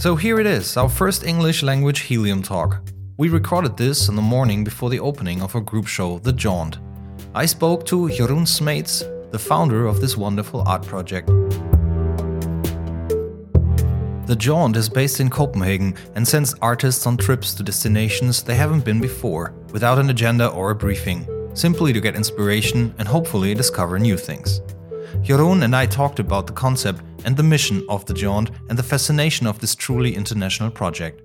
So here it is, our first English language helium talk. We recorded this in the morning before the opening of our group show, The Jaunt. I spoke to Jeroen Smeets, the founder of this wonderful art project. The Jaunt is based in Copenhagen and sends artists on trips to destinations they haven't been before, without an agenda or a briefing, simply to get inspiration and hopefully discover new things. Jeroen and I talked about the concept and the mission of the Jaunt and the fascination of this truly international project.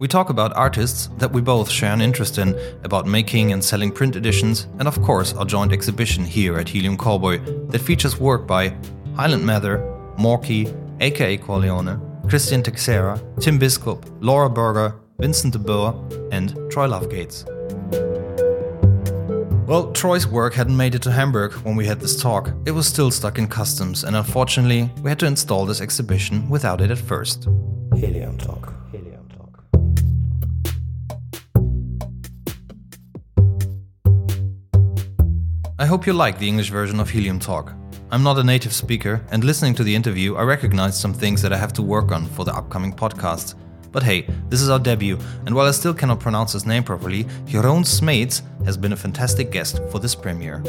We talk about artists that we both share an interest in, about making and selling print editions, and of course our joint exhibition here at Helium Cowboy that features work by Hyland Mather, Morcky, aka Corleone, Kristin Texeira, Tim Biskup, Laura Berger, Vincent de Boer, and Troy Lovegates. Well, Troy's work hadn't made it to Hamburg when we had this talk. It was still stuck in customs, and unfortunately, we had to install this exhibition without it at first. Helium Talk. Helium Talk. I hope you like the English version of Helium Talk. I'm not a native speaker, and listening to the interview, I recognized some things that I have to work on for the upcoming podcast. But hey, this is our debut, and while I still cannot pronounce his name properly, Jeroen Smeets has been a fantastic guest for this premiere.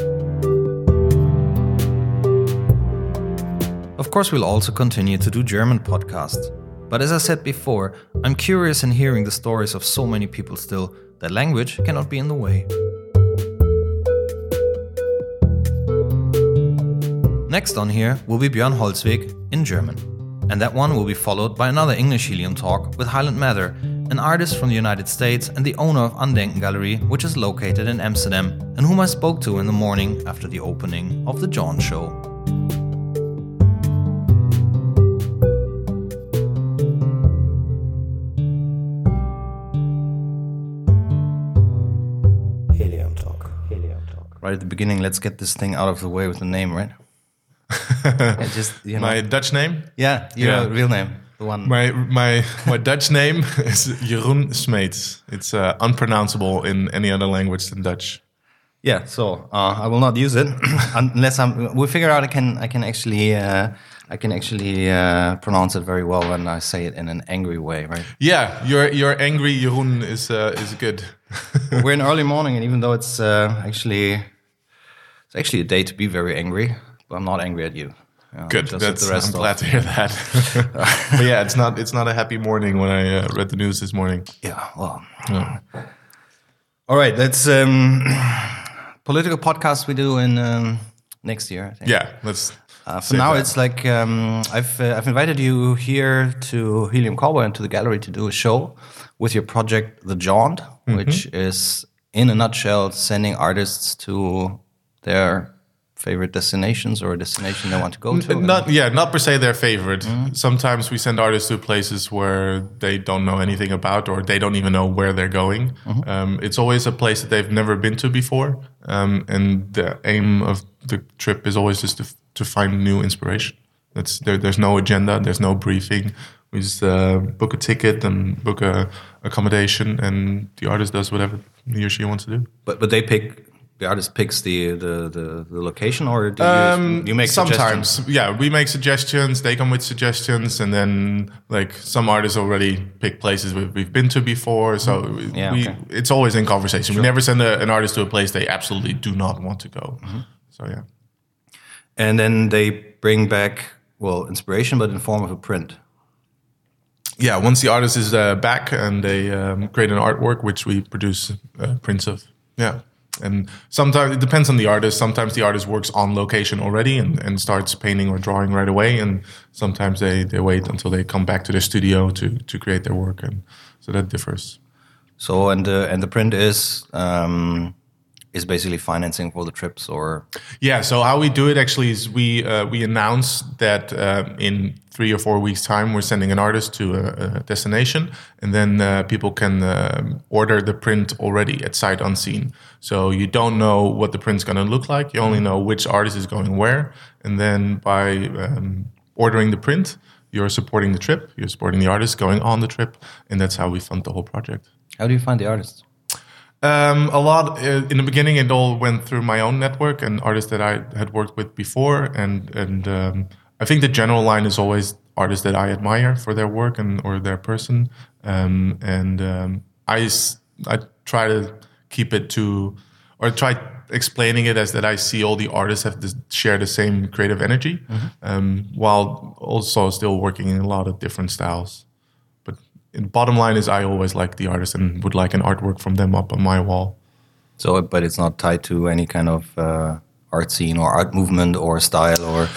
Of course, we'll also continue to do German podcasts. But as I said before, I'm curious in hearing the stories of so many people still that language cannot be in the way. Next on here will be Björn Holzweg in German. And that one will be followed by another English Helium talk with Hyland Mather, an artist from the United States and the owner of Andenken Gallery, which is located in Amsterdam, and whom I spoke to in the morning after the opening of the Jaunt show. Helium Talk. Helium Talk. Right at the beginning, let's get this thing out of the way with the name, right? Just you know, My Dutch name? yeah, your Yeah. real name, the one. My my my Dutch name is Jeroen Smeets. It's uh, unpronounceable in any other language than Dutch. Yeah, so uh, I will not use it unless I'm. We figure out I can I can actually uh, I can actually uh, pronounce it very well when I say it in an angry way, right? Yeah, your your angry Jeroen is uh, is good. We're in early morning, and even though it's uh, actually it's actually a day to be very angry, I'm not angry at you. Yeah, Good. That's, I'm of- glad to hear that. but yeah, it's not it's not a happy morning when I uh, read the news this morning. Yeah, well. All right, that's um, political podcast we do in um, next year. I think. Yeah, let's. Uh, for now, that. it's like um, I've uh, I've invited you here to Helium Cowboy and to the gallery to do a show with your project, The Jaunt, Mm-hmm. which is in a nutshell sending artists to their favorite destinations or a destination they want to go to. Not yeah, not per se their favorite. Sometimes we send artists to places where they don't know anything about, or they don't even know where they're going. Um, it's always a place that they've never been to before, um, and the aim of the trip is always just to, to find new inspiration. That's there, there's no agenda, there's no briefing. We just uh, book a ticket and book a accommodation, and the artist does whatever he or she wants to do. but but they pick the artist picks the the the, the location, or do you, Um, you make sometimes, yeah, we make suggestions. They come with suggestions, and then like some artists already pick places we've, we've been to before. So Mm-hmm. Yeah, we, okay. it's always in conversation. We never send a, an artist to a place they absolutely do not want to go. Mm-hmm. So yeah, And then they bring back well inspiration, but in form of a print. yeah. Once the artist is uh, back and they um, create an artwork, which we produce uh, prints of. Yeah. And sometimes it depends on the artist. Sometimes the artist works on location already and, and starts painting or drawing right away. And sometimes they, they wait until they come back to their studio to, to create their work. And so that differs. So and the and the print is um, is basically financing for the trips or Yeah. So how we do it actually is we uh, we announce that uh, in three or four weeks time we're sending an artist to a, a destination, and then uh, people can um order the print already at sight unseen. So you don't know what the print's going to look like. You only know which artist is going where, and then by um, ordering the print, you're supporting the trip. You're supporting the artist going on the trip, and that's how we fund the whole project. how do you find the artists? Um, a lot uh, in the beginning. It all went through my own network and artists that I had worked with before, and and um, I think the general line is always artists that I admire for their work and or their person, um, and um, I I try to keep it to or try explaining it as that I see all the artists have to share the same creative energy, um, while also still working in a lot of different styles. Bottom line is, I always like the artist and would like an artwork from them up on my wall. So, but it's not tied to any kind of uh, art scene or art movement or style or.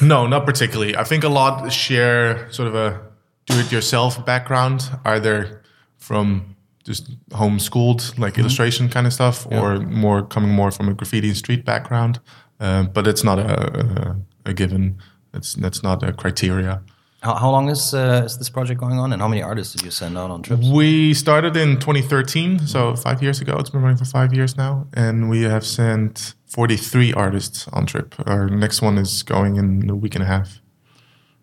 No, not particularly. I think a lot share sort of a do-it-yourself background, either from just homeschooled, like illustration kind of stuff, or more coming more from a graffiti and street background. Uh, but it's not a, a, a given. It's that's not a criteria. How, how long is, uh, is this project going on, and how many artists did you send out on trips? We started in 2013, so five years ago. It's been running for five years now, and we have sent 43 artists on trip. Our next one is going in a week and a half.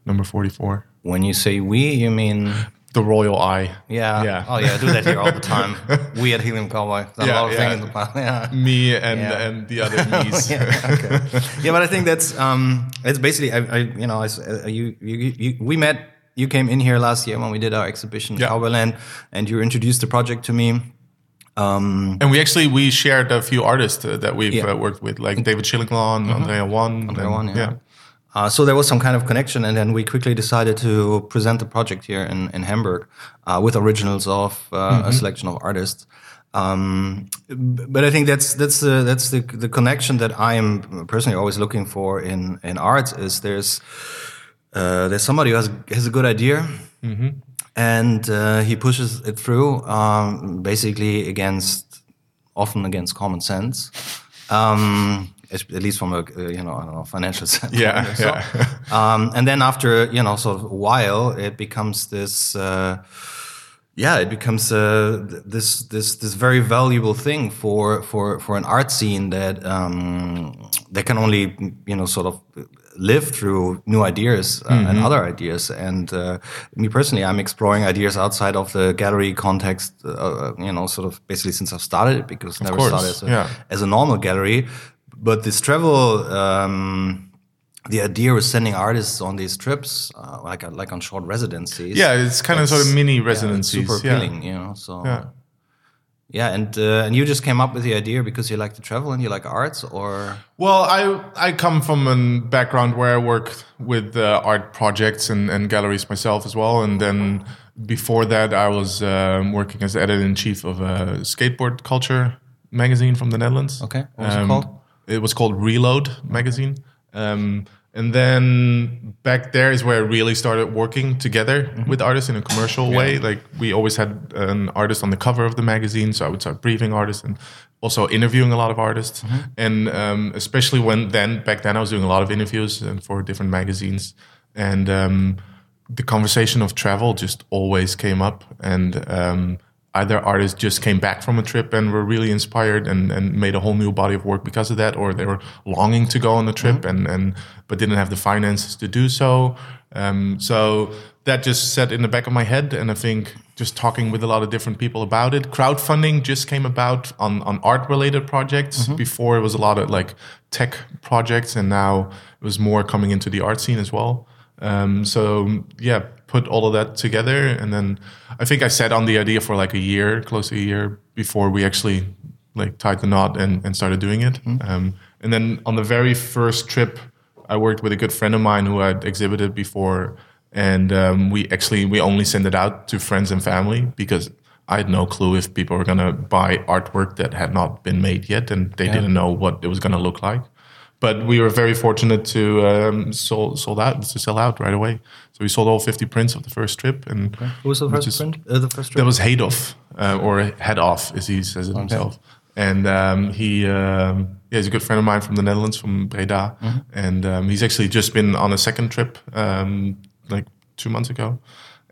Number 44, When you say we, you mean the Royal Eye. yeah? Yeah. Oh yeah, I do that here all the time. we at Helium Cowboy. Yeah, a lot of yeah. things in the past. Yeah. Me and Yeah. and the other me's. yeah, okay. yeah, but I think that's um, it's basically I, I you know I, uh, you, you you we met you came in here last year when we did our exhibition Yeah. Cowboyland and you introduced the project to me. Um, And we actually we shared a few artists uh, that we've Yeah. Uh, worked with, like David Shillinglaw, Andrea Wan. Andrea and- Wan, yeah. Uh, so there was some kind of connection, and then we quickly decided to present the project here in, in Hamburg uh, with originals of uh, Mm-hmm. a selection of artists. Um, but I think that's that's the that's the the connection that I am personally always looking for in in art is there's uh, there's somebody who has has a good idea. And uh, he pushes it through, um, basically against, often against common sense, um, at least from a uh, you know I don't know financial sense. Yeah, So, yeah. um, and then after you know sort of a while, it becomes this. Uh, yeah, it becomes uh, this this this very valuable thing for for for an art scene that um, that can only you know sort of live through new ideas uh, and other ideas. And uh, me personally, I'm exploring ideas outside of the gallery context. Uh, you know, sort of basically since I've started it because it never started as a, yeah. as a normal gallery. But this travel. Um, the idea of sending artists on these trips, uh, like like on short residencies, Yeah, it's kind of sort of mini yeah, residencies. super yeah. appealing, you know. So Yeah. yeah, and uh, and you just came up with the idea because you like to travel and you like arts, or Well, I I come from a background where I work with uh, art projects and, and galleries myself as well, and then before that I was um, working as editor in chief of a skateboard culture magazine from the Netherlands. Okay, what was it Um, called? It was called Reload magazine. Um, and then back there is where I really started working together Mm-hmm. with artists in a commercial way. Like we always had an artist on the cover of the magazine, so I would start briefing artists and also interviewing a lot of artists. Mm-hmm. And um, especially when then back then I was doing a lot of interviews and for different magazines, and um, the conversation of travel just always came up and. Um, either artists just came back from a trip and were really inspired and, and made a whole new body of work because of that, or they were longing to go on the trip and, and but didn't have the finances to do so. Um, so that just set in the back of my head, and I think just talking with a lot of different people about it. Crowdfunding just came about on on art related projects. Before it was a lot of like tech projects, and now it was more coming into the art scene as well. Um, so yeah, put all of that together, and then I think I sat on the idea for like a year, close to a year, before we actually like tied the knot and, and started doing it. Um, and then on the very first trip, I worked with a good friend of mine who had exhibited before, and um, we actually we only sent it out to friends and family because I had no clue if people were gonna buy artwork that had not been made yet, and they didn't know what it was gonna look like. But we were very fortunate to um, sold sold out to sell out right away. So we sold all 50 prints of the first trip, and who was the first is- print? Uh, the first That trip? was Hadoff, uh, or Head Off, as he says it himself. And um, he, um, yeah, he's a good friend of mine from the Netherlands, from Breda, and um, he's actually just been on a second trip, um, like two months ago,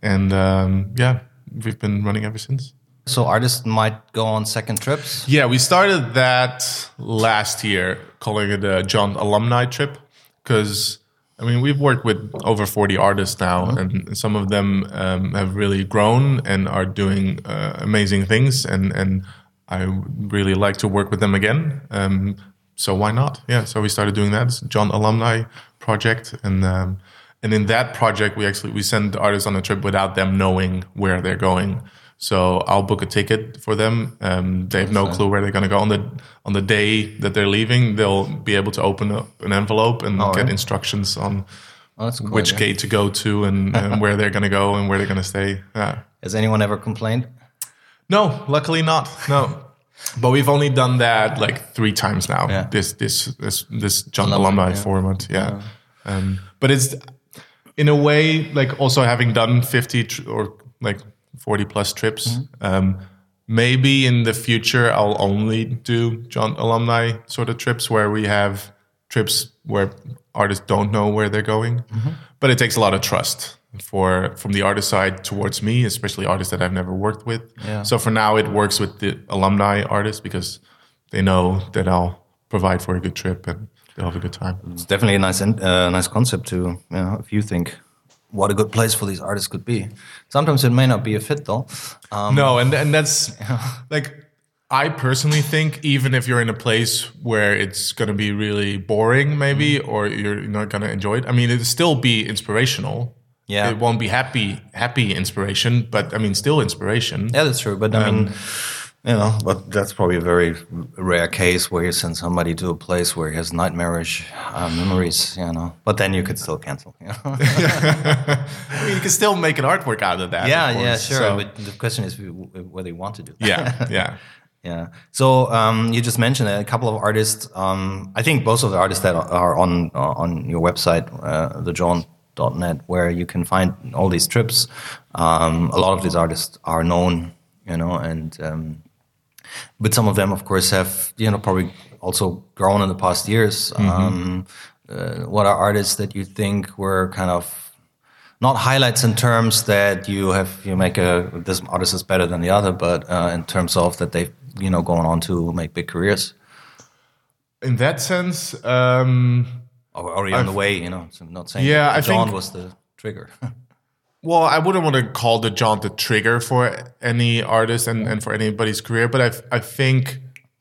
and um, yeah, we've been running ever since. so artists might go on second trips. Yeah, we started that last year, calling it a Jaunt alumni trip, because I mean we've worked with over forty artists now, and some of them um, have really grown and are doing uh, amazing things, and and I really like to work with them again. Um, so why not? Yeah, so we started doing that. It's Jaunt alumni project, and um, And in that project, we actually we send artists on a trip without them knowing where they're going. So I'll book a ticket for them. Um, they have no clue where they're going to go on the on the day that they're leaving. They'll be able to open up an envelope and get right. instructions on Oh, cool. which yeah. gate to go to and, and where they're going to go and where they're going to stay. Yeah. Has anyone ever complained? No, luckily not. No. But we've only done that like three times now. Yeah. This this this this Jaunt Alumni, yeah. format. Yeah. Um, but it's in a way like also having done fifty tr- or like forty plus trips. Mm-hmm. Um, maybe in the future I'll only do Jaunt alumni sort of trips where we have trips where artists don't know where they're going. Mm-hmm. But it takes a lot of trust for from the artist side towards me, especially artists that I've never worked with. Yeah. So for now, it works with the alumni artists because they know that I'll provide for a good trip and they'll have a good time. It's definitely a nice, in- uh, nice concept to, you know, if you think what a good place for these artists could be. Sometimes it may not be a fit though. Um, no, and and that's like I personally think even if you're in a place where it's going to be really boring, maybe, or you're not going to enjoy it. I mean, it'll still be inspirational. Yeah. it won't be happy happy inspiration, but I mean, still inspiration. Yeah, that's true. But I mean, you know, but that's probably a very rare case where you send somebody to a place where he has nightmarish uh, memories, you know. But then you could still cancel. You know? I mean, you can still make an artwork out of that. yeah, of yeah, sure. So- But the question is whether you want to do that. yeah, yeah. Yeah. So um, you just mentioned a couple of artists. Um, I think most of the artists that are on uh, on your website, uh, thejaunt.net, where you can find all these trips. Um, a lot of these artists are known, you know, and um, but some of them, of course, have you know probably also grown in the past years. Um, uh, what are artists that you think were kind of not highlights in terms that you have you make a this artist is better than the other, but uh, in terms of that they've you know gone on to make big careers In that sense, um, or already on the way. You know, so I'm not saying Yeah, Jaunt was the trigger. well, I wouldn't want to call the Jaunt the trigger for any artist and, and for anybody's career, but I, I think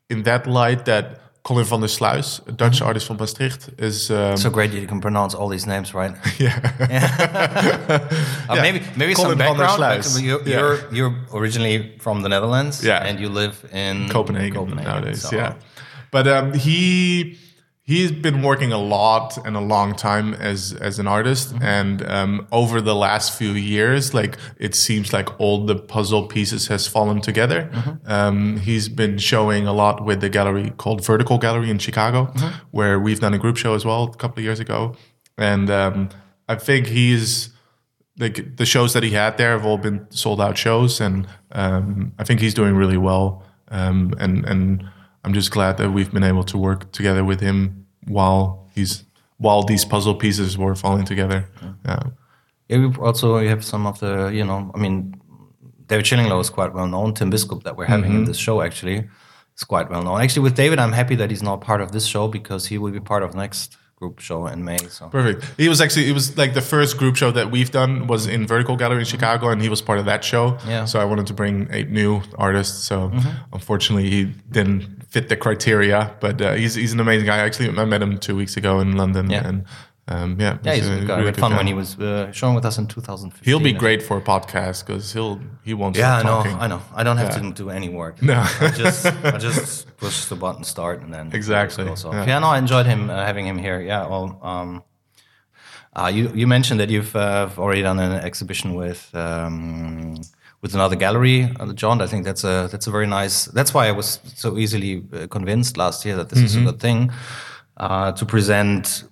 in that light that Collin van der Sluijs, a Dutch artist from Maastricht, is um, so great that you can pronounce all these names right. yeah. Uh, maybe maybe Colin some van der background. Sluijs. You're, Yeah. you're you're originally from the Netherlands, Yeah. and you live in Copenhagen, Copenhagen nowadays. so- Yeah, but um, he he's been working a lot and a long time as as an artist, Mm-hmm. and um, over the last few years, like it seems like all the puzzle pieces has fallen together. Mm-hmm. Um, he's been showing a lot with the gallery called Vertical Gallery in Chicago, Mm-hmm. where we've done a group show as well a couple of years ago, and um, I think he's like the shows that he had there have all been sold out shows, and um, I think he's doing really well. Um, and and I'm just glad that we've been able to work together with him while he's while these puzzle pieces were falling together. Yeah, Yeah, we also you have some of the, you know, I mean, David Shillinglaw is quite well known. Tim Biskup that we're having in mm-hmm. this show actually is quite well known. Actually, with David, I'm happy that he's not part of this show because he will be part of next group show in May. So perfect. He was actually it was like the first group show that we've done was in Vertical Gallery in Chicago, and he was part of that show. Yeah. So I wanted to bring eight new artists. So mm-hmm. unfortunately, he didn't fit the criteria, but uh, he's he's an amazing guy. Actually, I met him two weeks ago in London, Yeah. and um, yeah, yeah, he's a good guy. We had fun guy. when he was uh, showing with us in 2015. He'll be great for a podcast because he'll he won't. Yeah, I know. talking. I know. I don't have Yeah. to do any work. No. I just I just push the button start and then Exactly, yeah. Yeah. no, I enjoyed him uh, having him here. Yeah. Well, um, uh, you you mentioned that you've uh, already done an exhibition with um, with another gallery, uh, Jaunt. I think that's a that's a very nice. That's why I was so easily uh, convinced last year that this is a Mm-hmm. good thing uh, to present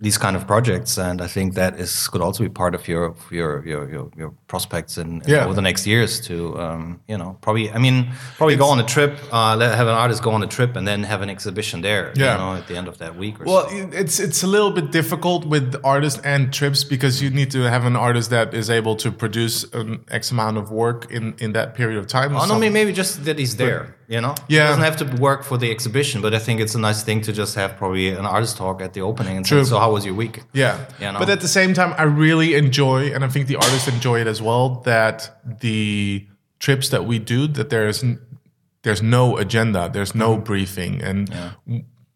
these kind of projects, and I think that is could also be part of your your your your, your prospects in, in Yeah. over the next years to um, you know probably I mean probably go on a trip, uh, let, have an artist go on a trip, and then have an exhibition there. Yeah. you know, at the end of that week. Or Well, so. it's it's a little bit difficult with artists and trips because you need to have an artist that is able to produce an X amount of work in in that period of time. Oh, no, maybe just that he's there. You know, Yeah. he doesn't have to work for the exhibition, but I think it's a nice thing to just have probably an artist talk at the opening and True. say, "So, how was your week?" Yeah. You know? But at the same time, I really enjoy, and I think the artists enjoy it as well, that the trips that we do, that there's there's no agenda, there's no Mm-hmm. briefing, and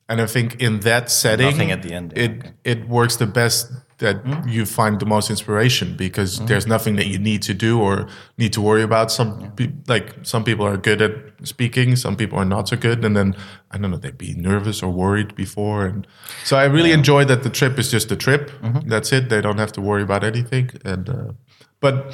and I think in that setting, Nothing at the end, yeah, it okay. it works the best that you find the most inspiration because there's nothing that you need to do or need to worry about. Some pe- like some people are good at speaking, some people are not so good, and then I don't know they'd be nervous or worried before, and so I really enjoy that the trip is just a trip. That's it. They don't have to worry about anything, and uh, but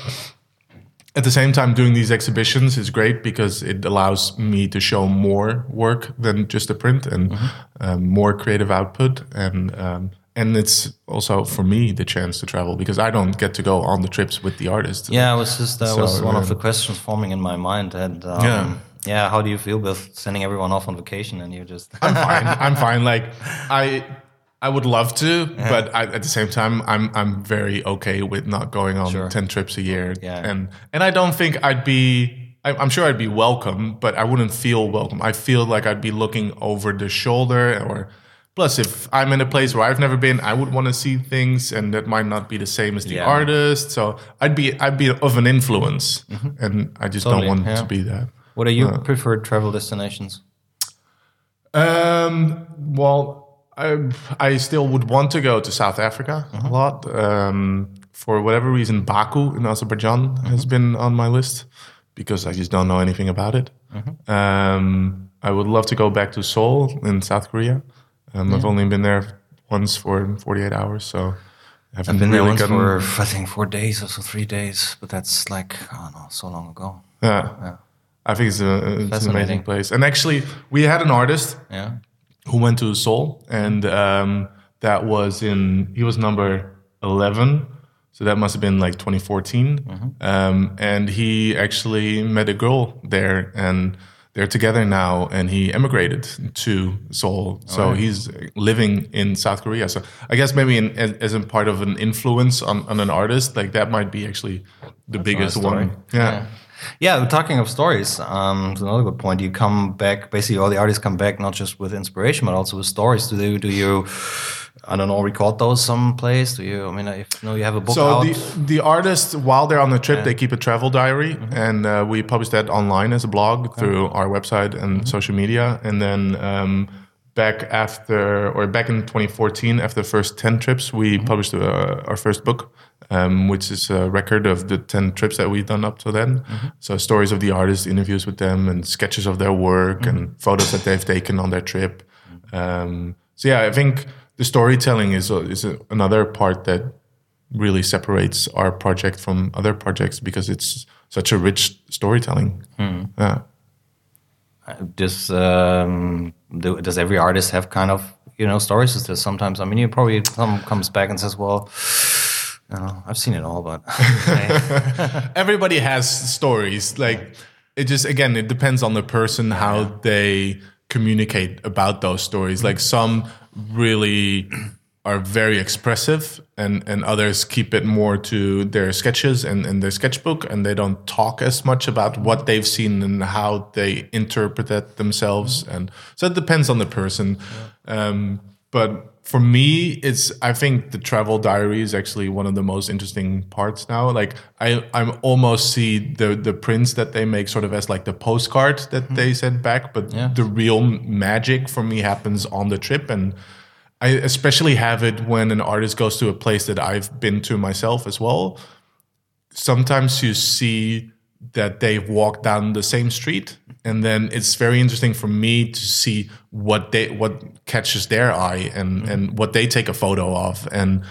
at the same time doing these exhibitions is great because it allows me to show more work than just a print and um, more creative output and um, and it's also for me the chance to travel because I don't get to go on the trips with the artists. Yeah, it was just that So, was one of the questions forming in my mind, and um, Yeah. yeah, how do you feel with sending everyone off on vacation and you just I'm fine. I'm fine. Like I I would love to, but I, at the same time, I'm I'm very okay with not going on Sure. ten trips a year. Yeah. And and I don't think I'd be. I'm sure I'd be welcome, but I wouldn't feel welcome. I feel like I'd be looking over the shoulder, or plus, if I'm in a place where I've never been, I would want to see things, and that might not be the same as the Yeah. artist. So I'd be I'd be of an influence, and I just Mm-hmm. Totally, don't want yeah. to be that. what are your preferred travel destinations? Um, well, I I still would want to go to South Africa a lot. Um, for whatever reason, Baku in Azerbaijan has been on my list because I just don't know anything about it. Um, I would love to go back to Seoul in South Korea. Um, I've only been there once for 48 hours, so I haven't I've been there really once gotten- for I think four days or so, three days, but that's like I don't know, so long ago. Yeah. yeah. I think it's, a, it's an amazing place. And actually, we had an artist Yeah, who went to Seoul, and um, that was in he was number eleven, so that must have been like 2014. Um, and he actually met a girl there, and they're together now. And he emigrated to Seoul, so he's living in South Korea. So I guess maybe in, as, as a part of an influence on, on an artist, like that might be actually the biggest one. Yeah. Yeah. Yeah, talking of stories, um, it's another good point. You come back, basically, all the artists come back not just with inspiration, but also with stories. Do you, do you, I don't know, record those someplace? Do you, I mean, if you know, you have a book So out. the the artists, while they're on the trip, they keep a travel diary, and uh, we publish that online as a blog through our website and social media. And then um, back after, or back in 2014, after the first 10 trips, we published uh, our first book, um, which is a record of the 10 trips that we've done up to then. So stories of the artists, interviews with them, and sketches of their work, and photos that they've taken on their trip. Um, so yeah, I think the storytelling is a, is a, another part that really separates our project from other projects because it's such a rich storytelling. Yeah. Does um, do, does every artist have kind of you know stories? Is there sometimes? I mean, you probably some comes back and says, "Well, you know, I've seen it all," but Everybody has stories. Like it just again, it depends on the person how they communicate about those stories. Like some really are very expressive and, and others keep it more to their sketches and, and their sketchbook and they don't talk as much about what they've seen and how they interpret it themselves. And so it depends on the person. Um, but for me it's i think the travel diary is actually one of the most interesting parts now like i i almost see the the prints that they make sort of as like the postcard that hmm. they send back but Yeah. the real magic for me happens on the trip and I especially have it when an artist goes to a place that I've been to myself as well. Sometimes you see that they've walked down the same street, and then it's very interesting for me to see what they what catches their eye and and what they take a photo of and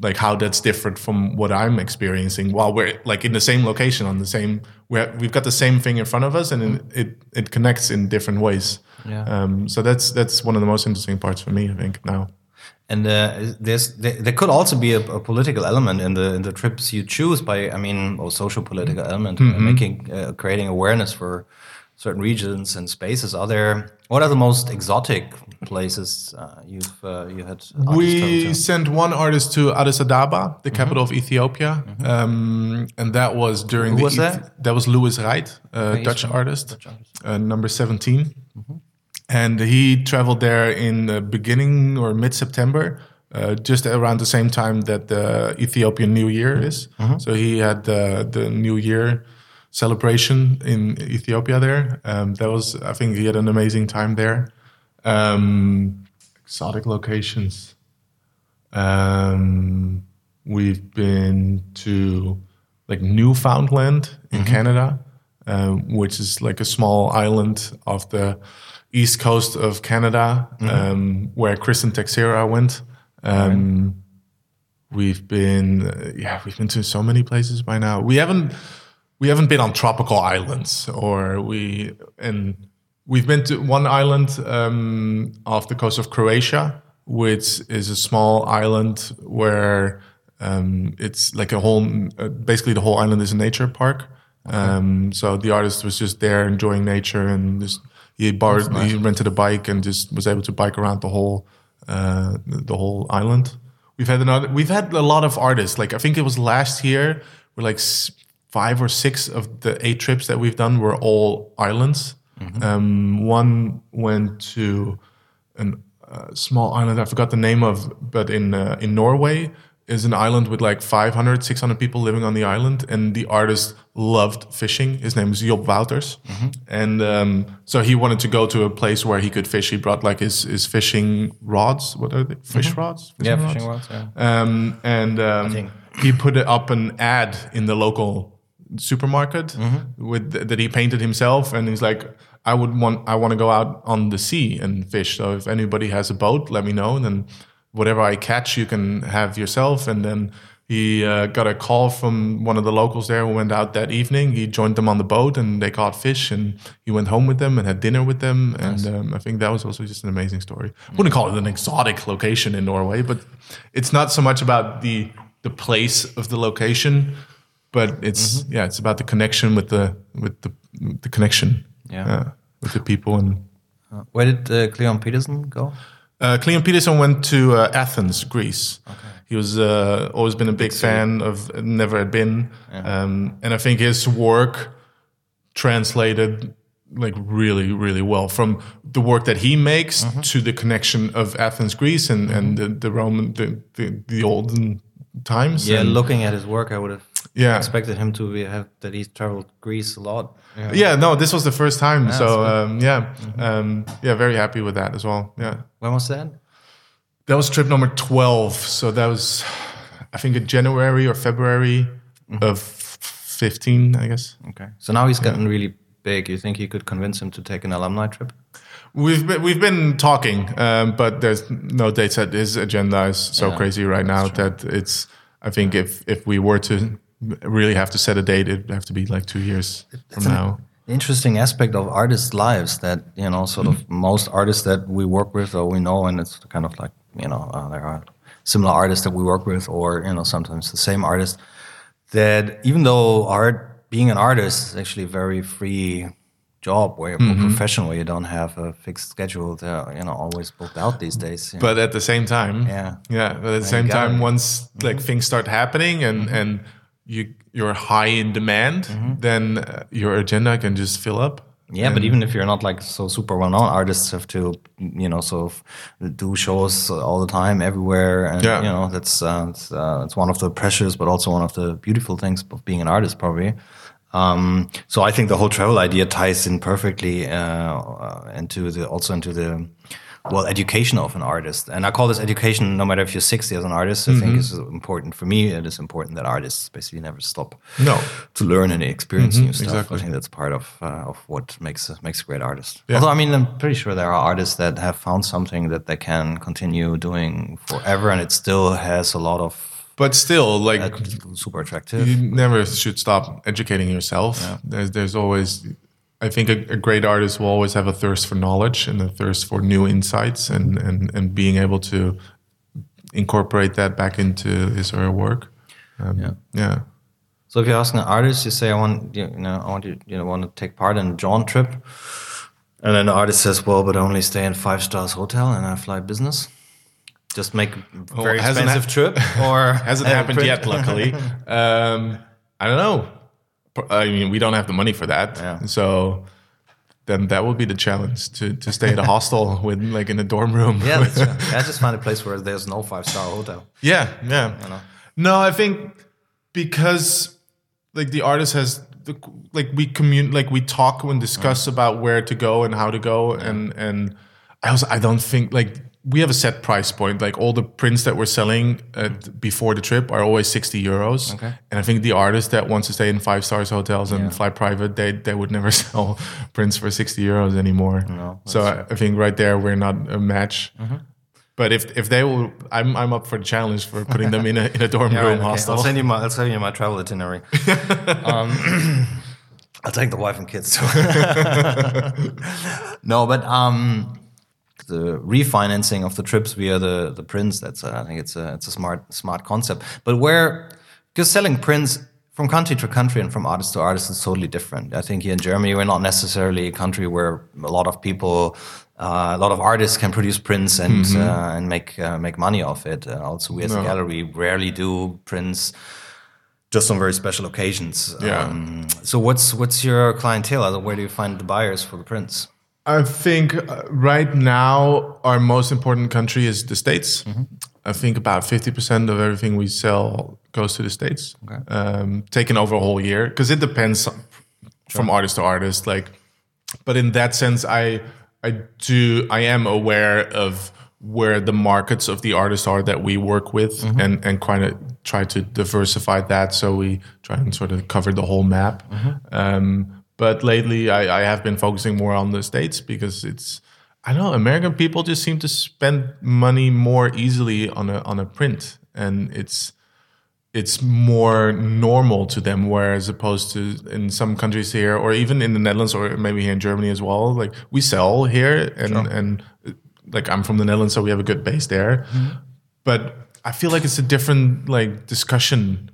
like how that's different from what I'm experiencing while we're like in the same location on the same where we've got the same thing in front of us and it it, it connects in different ways. Yeah. Um, so that's that's one of the most interesting parts for me, I think now. And uh, there's there, there could also be a, a political element in the in the trips you choose by I mean or social political element uh, making uh, creating awareness for certain regions and spaces. Are there what are the most exotic places uh, you've uh, you had? We sent one artist to Addis Ababa, the capital of Ethiopia, um, and that was during Mm-hmm. Who the was Eth- that? that was Louis Wright, a Dutch artist, Dutch artist. Uh, number 17 and he traveled there in the beginning or mid September. Uh, just around the same time that the Ethiopian New Year is, so he had the the New Year celebration in Ethiopia there. Um, that was, I think, he had an amazing time there. Um, exotic locations. Um, we've been to like Newfoundland in Canada, um, which is like a small island off the east coast of Canada, um, where and Texeira went. Um, We've been, uh, yeah, we've been to so many places by now. We haven't, we haven't been on tropical islands, or we, and we've been to one island um, off the coast of Croatia, which is a small island where um, it's like a whole, uh, basically the whole island is a nature park. Um, so the artist was just there enjoying nature and just he borrowed, he rented a bike and just was able to bike around the whole, uh, the whole island. We've had another. We've had a lot of artists. Like I think it was last year, where like five or six of the eight trips that we've done were all islands. Um, one went to a uh, small island. I forgot the name of, but in uh, in Norway is an island with like 500, 600 people living on the island, and the artist loved fishing. His name is Job Wouters, and um, so he wanted to go to a place where he could fish. He brought like his his fishing rods. What are they? Fish rods? Yeah, Fishing fishing rods? rods. Yeah. Um, and um, he put up an ad in the local supermarket with that he painted himself, and he's like, "I would want, I want to go out on the sea and fish. So if anybody has a boat, let me know, and then whatever I catch, you can have yourself." And then he uh, got a call from one of the locals there who went out that evening. He joined them on the boat, and they caught fish, and he went home with them and had dinner with them. And um, I think that was also just an amazing story. Wouldn't call it an exotic location in Norway, but it's not so much about the the place of the location, but it's yeah, it's about the connection with the with the the connection, Yeah. with the people. And Where did uh, Cleon Peterson go? uh, Cleon Peterson went to uh, Athens, Greece. Okay. He was uh, always been a big fan of, never had been, um, and I think his work translated like really, really well from the work that he makes to the connection of Athens, Greece, and and the, the Roman, the, the the olden times. Yeah, and, looking at his work, I would have Yeah. expected him to be, have that he traveled Greece a lot. Yeah. yeah, no, this was the first time. so that's good. um, yeah, um, yeah, very happy with that as well. Yeah. When was that? That was trip number 12. So that was, I think, in January or February of 15, I guess. Okay. So now he's gotten really big. You think you could convince him to take an alumni trip? We've been, we've been talking, um, but there's no date set. His agenda is so Yeah, crazy right now that it's, I think if, if we were to really have to set a date, it'd have to be like two years from now. interesting aspect of artists' lives that you know, sort of mm-hmm. most artists that we work with or we know, and it's kind of like you know, uh, there are similar artists that we work with, or you know, sometimes the same artist. That even though art, being an artist, is actually a very free job, where you're mm-hmm. professional, where you don't have a fixed schedule. They're you know always booked out these days. you know. But at the same time, Yeah. yeah. But at the same gotta- time, once like mm-hmm. things start happening and and you you're high in demand, then uh, your agenda can just fill up. Yeah, but even if you're not like so super well known, artists have to, you know, sort of do shows all the time, everywhere, and Yeah. you know that's uh, it's, uh, it's one of the pressures, but also one of the beautiful things of being an artist, probably. Um, so I think the whole travel idea ties in perfectly uh, uh, into the also into the well education of an artist, and I call this education. No matter if you're 60 as an artist, I think is important for me. It is important that artists basically never stop No. to learn and experience new stuff. exactly. I think that's part of uh, of what makes a, makes a great artist. Yeah. Although I mean, I'm pretty sure there are artists that have found something that they can continue doing forever, and it still has a lot of But still, like super attractive. you never should stop educating yourself. There's there's always, I think, a, a great artist will always have a thirst for knowledge and a thirst for new insights and and and being able to incorporate that back into his or her work. Um, Yeah. yeah. So if you're asking an artist, you say, "I want you, know, I want you, you know, want to take part in a Jaunt trip," and then the artist says, "Well, but only stay in five stars hotel and I fly business." Just make a very hasn't expensive trip, or Hasn't happened print- yet, luckily. um, I don't know. I mean, we don't have the money for that, Yeah. so then that would be the challenge to, to stay at a hostel with like in a dorm room. Yeah, that's true. Yeah, just find a place where there's no five star hotel. Yeah, yeah. know? No, I think because like the artist has the, like we commun like we talk and discuss mm. about where to go and how to go and and I also I don't think like we have a set price point. Like all the prints that we're selling at, before the trip are always 60 euros. Okay. And I think the artist that wants to stay in five stars hotels and Yeah. fly private, they, they would never sell prints for 60 euros anymore. No, so I, I think right there we're not a match. Mm-hmm. But if if they will, I'm I'm up for the challenge for putting them in a in a dorm Yeah, room right, okay. hostel. I'll send you my I'll send you my travel itinerary. um, I'll take the wife and kids too. no, but um, the refinancing of the trips via the the prints. That's uh, I think it's a it's a smart smart concept. But where because selling prints from country to country and from artist to artist is totally different. I think here in Germany we're not necessarily a country where a lot of people. Uh, a lot of artists can produce prints and uh, and make uh, make money off it. Uh, also, we as a gallery rarely do prints just on very special occasions. Yeah. Um, so what's what's your clientele? Where do you find the buyers for the prints? I think uh, right now our most important country is the States. Mm-hmm. I think about fifty percent of everything we sell goes to the States, Okay. um, taken over a whole year because it depends from artist to artist. Like, but in that sense, I I do I am aware of where the markets of the artists are that we work with, Mm-hmm. and and kind of try to diversify that so we try and sort of cover the whole map. Mm-hmm. Um, but lately, I, I have been focusing more on the states because it's I don't know American people just seem to spend money more easily on a on a print, and it's it's more normal to them whereas opposed to in some countries here or even in the netherlands or maybe here in germany as well. Like we sell here and and uh, like i'm from the netherlands so we have a good base there. But i feel like it's a different like discussion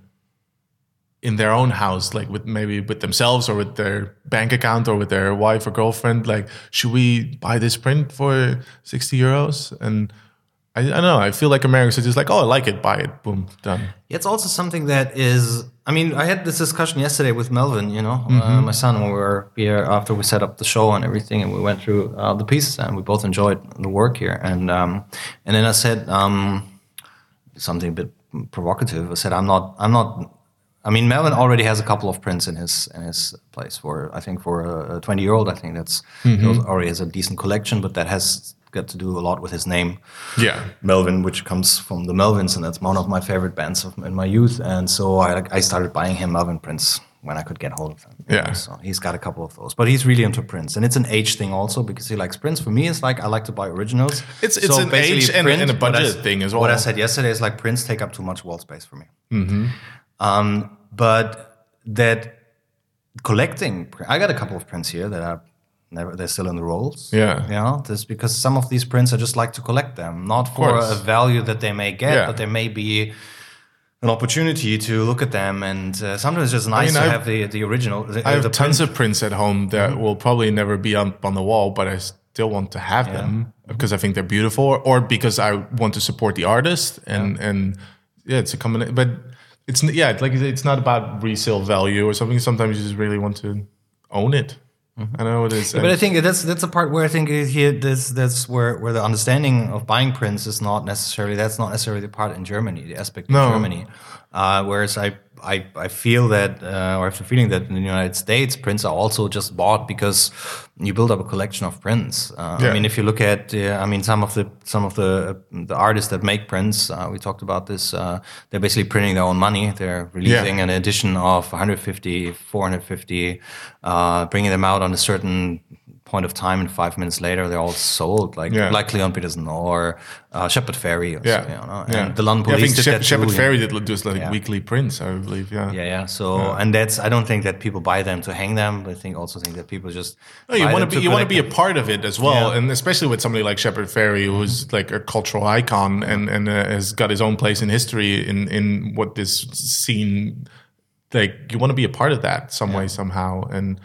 in their own house like with maybe with themselves or with their bank account or with their wife or girlfriend like should we buy this print for 60 euros and I, I don't know. I feel like Americans are just like, oh, I like it, buy it, boom, done. It's also something that is. I mean, I had this discussion yesterday with Melvin. You know, uh, Mm-hmm. my son, when we were here after we set up the show and everything, and we went through uh, the pieces, and we both enjoyed the work here. And um, and then I said um, something a bit provocative. I said, I'm not. I'm not. I mean, Melvin already has a couple of prints in his in his place. For I think for a 20 year old, I think that's Mm-hmm. already has a decent collection, but that has got to do a lot with his name. Yeah. Melvin, which comes from the Melvins, and that's one of my favorite bands of, in my youth. And so I, I started buying him Melvin prints when I could get hold of them. Yeah. So he's got a couple of those, but he's really into prints, and it's an age thing also because he likes prints. For me, it's like I like to buy originals. It's- it's an basically age and- and a what I budget thing as well. What I said yesterday is like prints take up too much wall space for me. Um, but that collecting, I got a couple of prints here that are never, they're still in the rolls. Yeah. You know, this because some of these prints I just like to collect them, not for a value that they may get, Yeah. but there may be an opportunity to look at them. And uh, sometimes it's just nice mean, to I've- have the, the original. The, I have tons print. of prints at home that will probably never be up on the wall, but I still want to have them because I think they're beautiful, or because I want to support the artist, and and yeah, it's a combination. But it's yeah, like it's not about resale value or something. Sometimes you just really want to own it. I don't know what it is. But I think that's that's the part where I think here this that's where where the understanding of buying prints is not necessarily that's not necessarily the part in Germany, the aspect No. in Germany. Uh, whereas I, I I feel that uh, or I have the feeling that in the United States prints are also just bought because you build up a collection of prints. Uh, Yeah. I mean, if you look at uh, I mean some of the some of the the artists that make prints, uh, we talked about this. Uh, they're basically printing their own money. They're releasing an edition of 150, 450, uh, bringing them out on a certain point of time, and five minutes later they're all sold, like Yeah. like Leon Peterson or uh, Shepard Fairey. Or yeah, you know? yeah. and the London Yeah, I Police think did Shep- that Shepherd too, Ferry did just like Yeah. weekly prints, I believe. Yeah. Yeah, yeah. So, and that's I don't think that people buy them to hang them, but I think also think that people just No, you want to be you want to be a part of it as well, Yeah. and especially with somebody like Shepard Fairey, who's like a cultural icon and and uh, has got his own place in history in in what this scene. Like you want to be a part of that some way somehow, and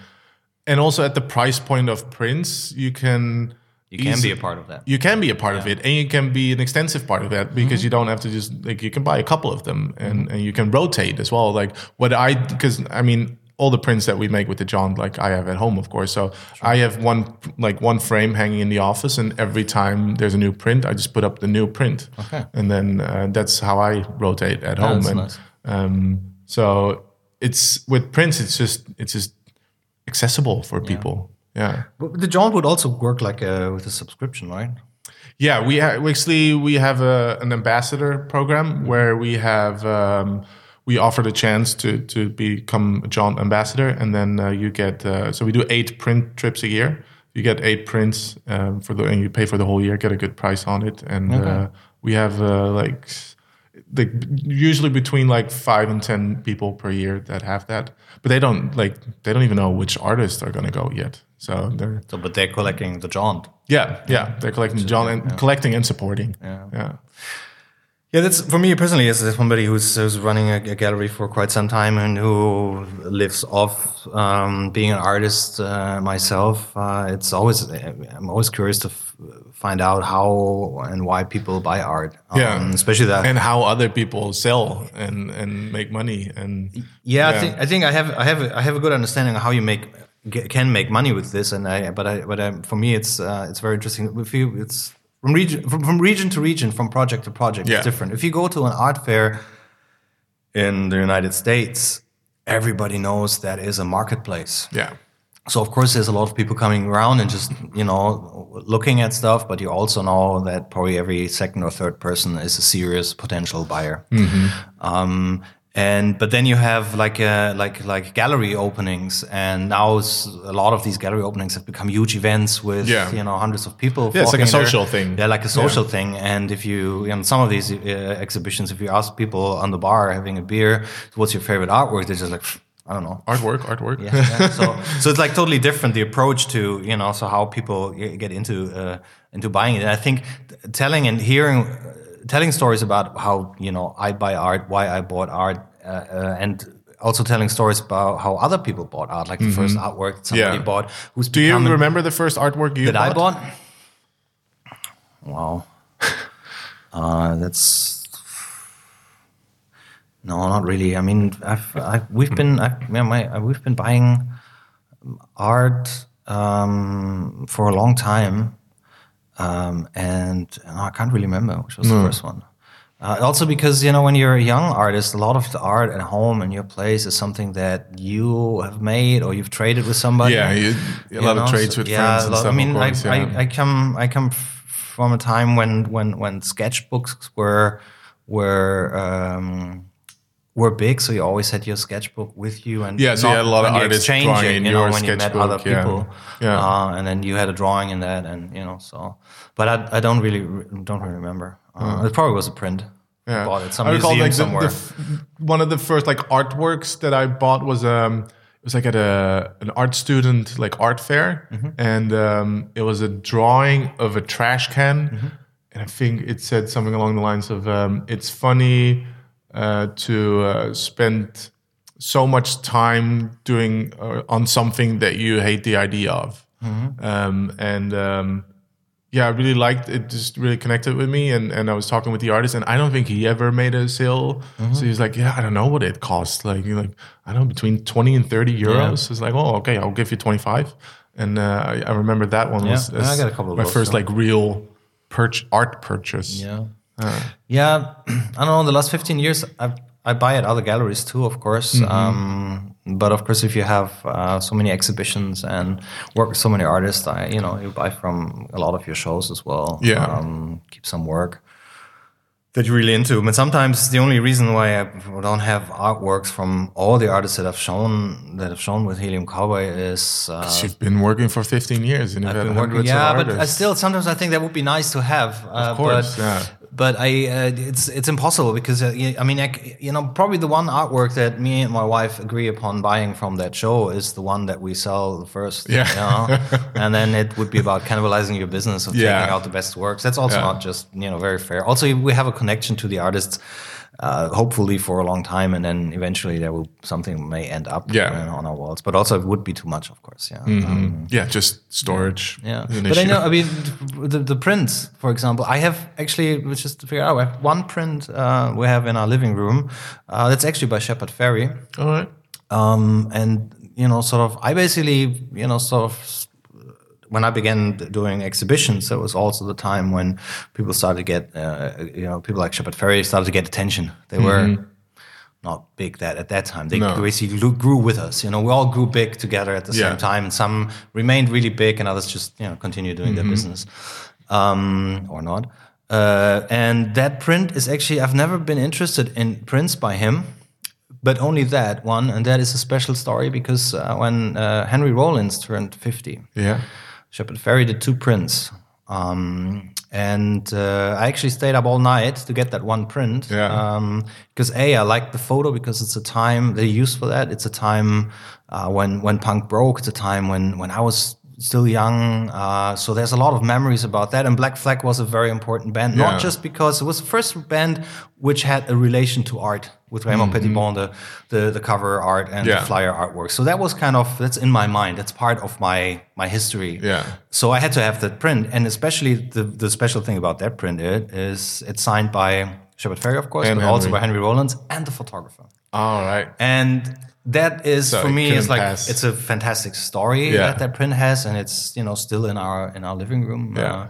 and also at the price point of prints, you can You can be a part of that. you can be a part of it and you can be an extensive part of that Mm-hmm. because you don't have to just like you can buy a couple of them and, and you can rotate as well like what i because i mean all the prints that we make with the Jaunt like i have at home of course so i have one like one frame hanging in the office and every time there's a new print i just put up the new print Okay. and then uh, that's how i rotate at home that's and nice. um, so it's with prints it's just it's just accessible for people. Yeah. But the Jaunt would also work like uh with a subscription, right? Yeah, we ha- actually we have a, an ambassador program where we have um, we offer the chance to to become a Jaunt ambassador, and then uh, you get uh, so we do eight print trips a year. You get eight prints um, for the and you pay for the whole year, get a good price on it, and uh, we have uh, like the usually between like five and ten people per year that have that, but they don't like they don't even know which artists are going to go yet. So they're So, but they're collecting the jaunt. yeah, yeah, they're collecting Jaunt and collecting and supporting. Yeah. yeah, Yeah, that's for me personally as somebody who's, who's running a, a gallery for quite some time and who lives off um, being an artist uh, myself. Uh, it's always I'm always curious to f- find out how and why people buy art. Yeah. um, especially that. and how other people sell and and make money and yeah, I think I think I have I have a, I have a good understanding of how you make get, can make money with this, and I but I but I, for me it's uh, it's very interesting. If you it's from region from, from region to region, from project to project, Yeah. it's different. If you go to an art fair in the United States, everybody knows that is a marketplace. yeah, So of course, there's a lot of people coming around and just you know looking at stuff, but you also know that probably every second or third person is a serious potential buyer. Um, and but then you have like uh, like like gallery openings, and now a lot of these gallery openings have become huge events with Yeah. you know hundreds of people. Yeah, it's like a flocking there. social thing. Yeah, like a social thing. And if you, you know, some of these uh, exhibitions, if you ask people on the bar having a beer, what's your favorite artwork? They're just like, "Pfft, I don't know. artwork, artwork. Yeah, yeah. So, so it's like totally different the approach to you know so how people get into uh, into buying it. And I think telling and hearing, uh, telling stories about how you know I buy art, why I bought art, uh, uh, and also telling stories about how other people bought art, like the first artwork somebody Yeah. bought. Who's Do you remember the first artwork you that I bought? bought? Wow. Uh, that's no, not really. I mean, I've, I've we've been I've, yeah, my, we've been buying art um, for a long time, um, and uh, I can't really remember which was the first one. Uh, also, because you know, when you're a young artist, a lot of the art at home in your place is something that you have made or you've traded with somebody. Yeah, you, a lot You of trades so- with yeah, friends and lot- stuff. I mean, of course, I, yeah. I, I come I come from a time when when when sketchbooks were were um, were big, so you always had your sketchbook with you, and Yeah, so you had a lot of artists drawing in you know, your when you met sketchbook, other yeah. people, Yeah. Uh, and then you had a drawing in that, and you know, so. But I, I don't really don't really remember. Uh, It probably was a print. I Yeah. bought it some I recall museum like the, somewhere. the f- one of the first like artworks that I bought was um it was like at a an art student like art fair, Mm-hmm. and um, it was a drawing of a trash can, Mm-hmm. and I think it said something along the lines of um, "It's funny uh, to uh, spend so much time doing uh, on something that you hate the idea of," Mm-hmm. um, and um, yeah, I really liked it. Just really connected with me, and, and I was talking with the artist, and I don't think he ever made a sale. Mm-hmm. So he's like, "Yeah, I don't know what it costs. Like, like I don't know, between twenty and thirty euros." It's like, "Oh, okay, I'll give you twenty five. And uh, I, I remember that one Yeah, was yeah, I got a couple of my those, first so. like real purch art purchase. Yeah. Yeah, I don't know. In the last 15 years, I, I buy at other galleries too, of course. Mm-hmm. Um, but of course, if you have uh, so many exhibitions and work with so many artists, I, you know, you buy from a lot of your shows as well. Yeah. Um, keep some work that you're really into. But sometimes the only reason why I don't have artworks from all the artists that I've shown that have shown with Helium Cowboy is uh, You've been working for fifteen years, and you've had been working- hundreds yeah, of but. I still sometimes I think that would be nice to have. Uh, Of course, but, yeah. But I, uh, it's it's impossible because uh, I mean, I you know, probably the one artwork that me and my wife agree upon buying from that show is the one that we sell first. Yeah. You know? and then it would be about cannibalizing your business of Yeah. taking out the best works. That's also Yeah. not just you know very fair. Also, we have a connection to the artists. Uh, hopefully for a long time, and then eventually there will something may end up Yeah. Mm-hmm. on our walls. But also, it would be too much, of course. Yeah. Um, yeah, just storage. yeah, is but I know. I mean, the, the prints, for example, I have actually let's just to figure out. I have one print uh, we have in our living room. Uh, that's actually by Shepard Fairey, All right. um, and you know, sort of. I basically, you know, sort of. When I began doing exhibitions, that was also the time when people started to get, uh, you know, people like Shepard Fairey started to get attention. They were not big that at that time. They Mm-hmm. No. basically grew- with us. You know, we all grew big together at the Yeah. same time, and some remained really big, and others just you know continue doing Mm-hmm. their business. um, or not. Uh, and that print is actually I've never been interested in prints by him, but only that one, and that is a special story because uh, when uh, Henry Rollins turned fifty, Yeah. Shepard Fairey did two prints. Um, and uh, I actually stayed up all night to get that one print. Yeah. Um, because A, I like the photo because it's a time they used for that. It's a time uh, when when punk broke. It's a time when when I was still young. Uh, so there's a lot of memories about that. And Black Flag was a very important band, Yeah. not just because it was the first band which had a relation to art with Raymond Pettibon, the, the the cover art and Mm-hmm. Yeah. the flyer artwork. So that was kind of that's in my mind. That's part of my my history. Yeah. So I had to have that print, and especially the the special thing about that print it is it's signed by Shepard Fairey, of course, And but also by Henry Rollins and the photographer. All right. And that is So for me couldn't like pass. it's a fantastic story Yeah. that that print has, and it's you know still in our in our living room. Yeah. Uh,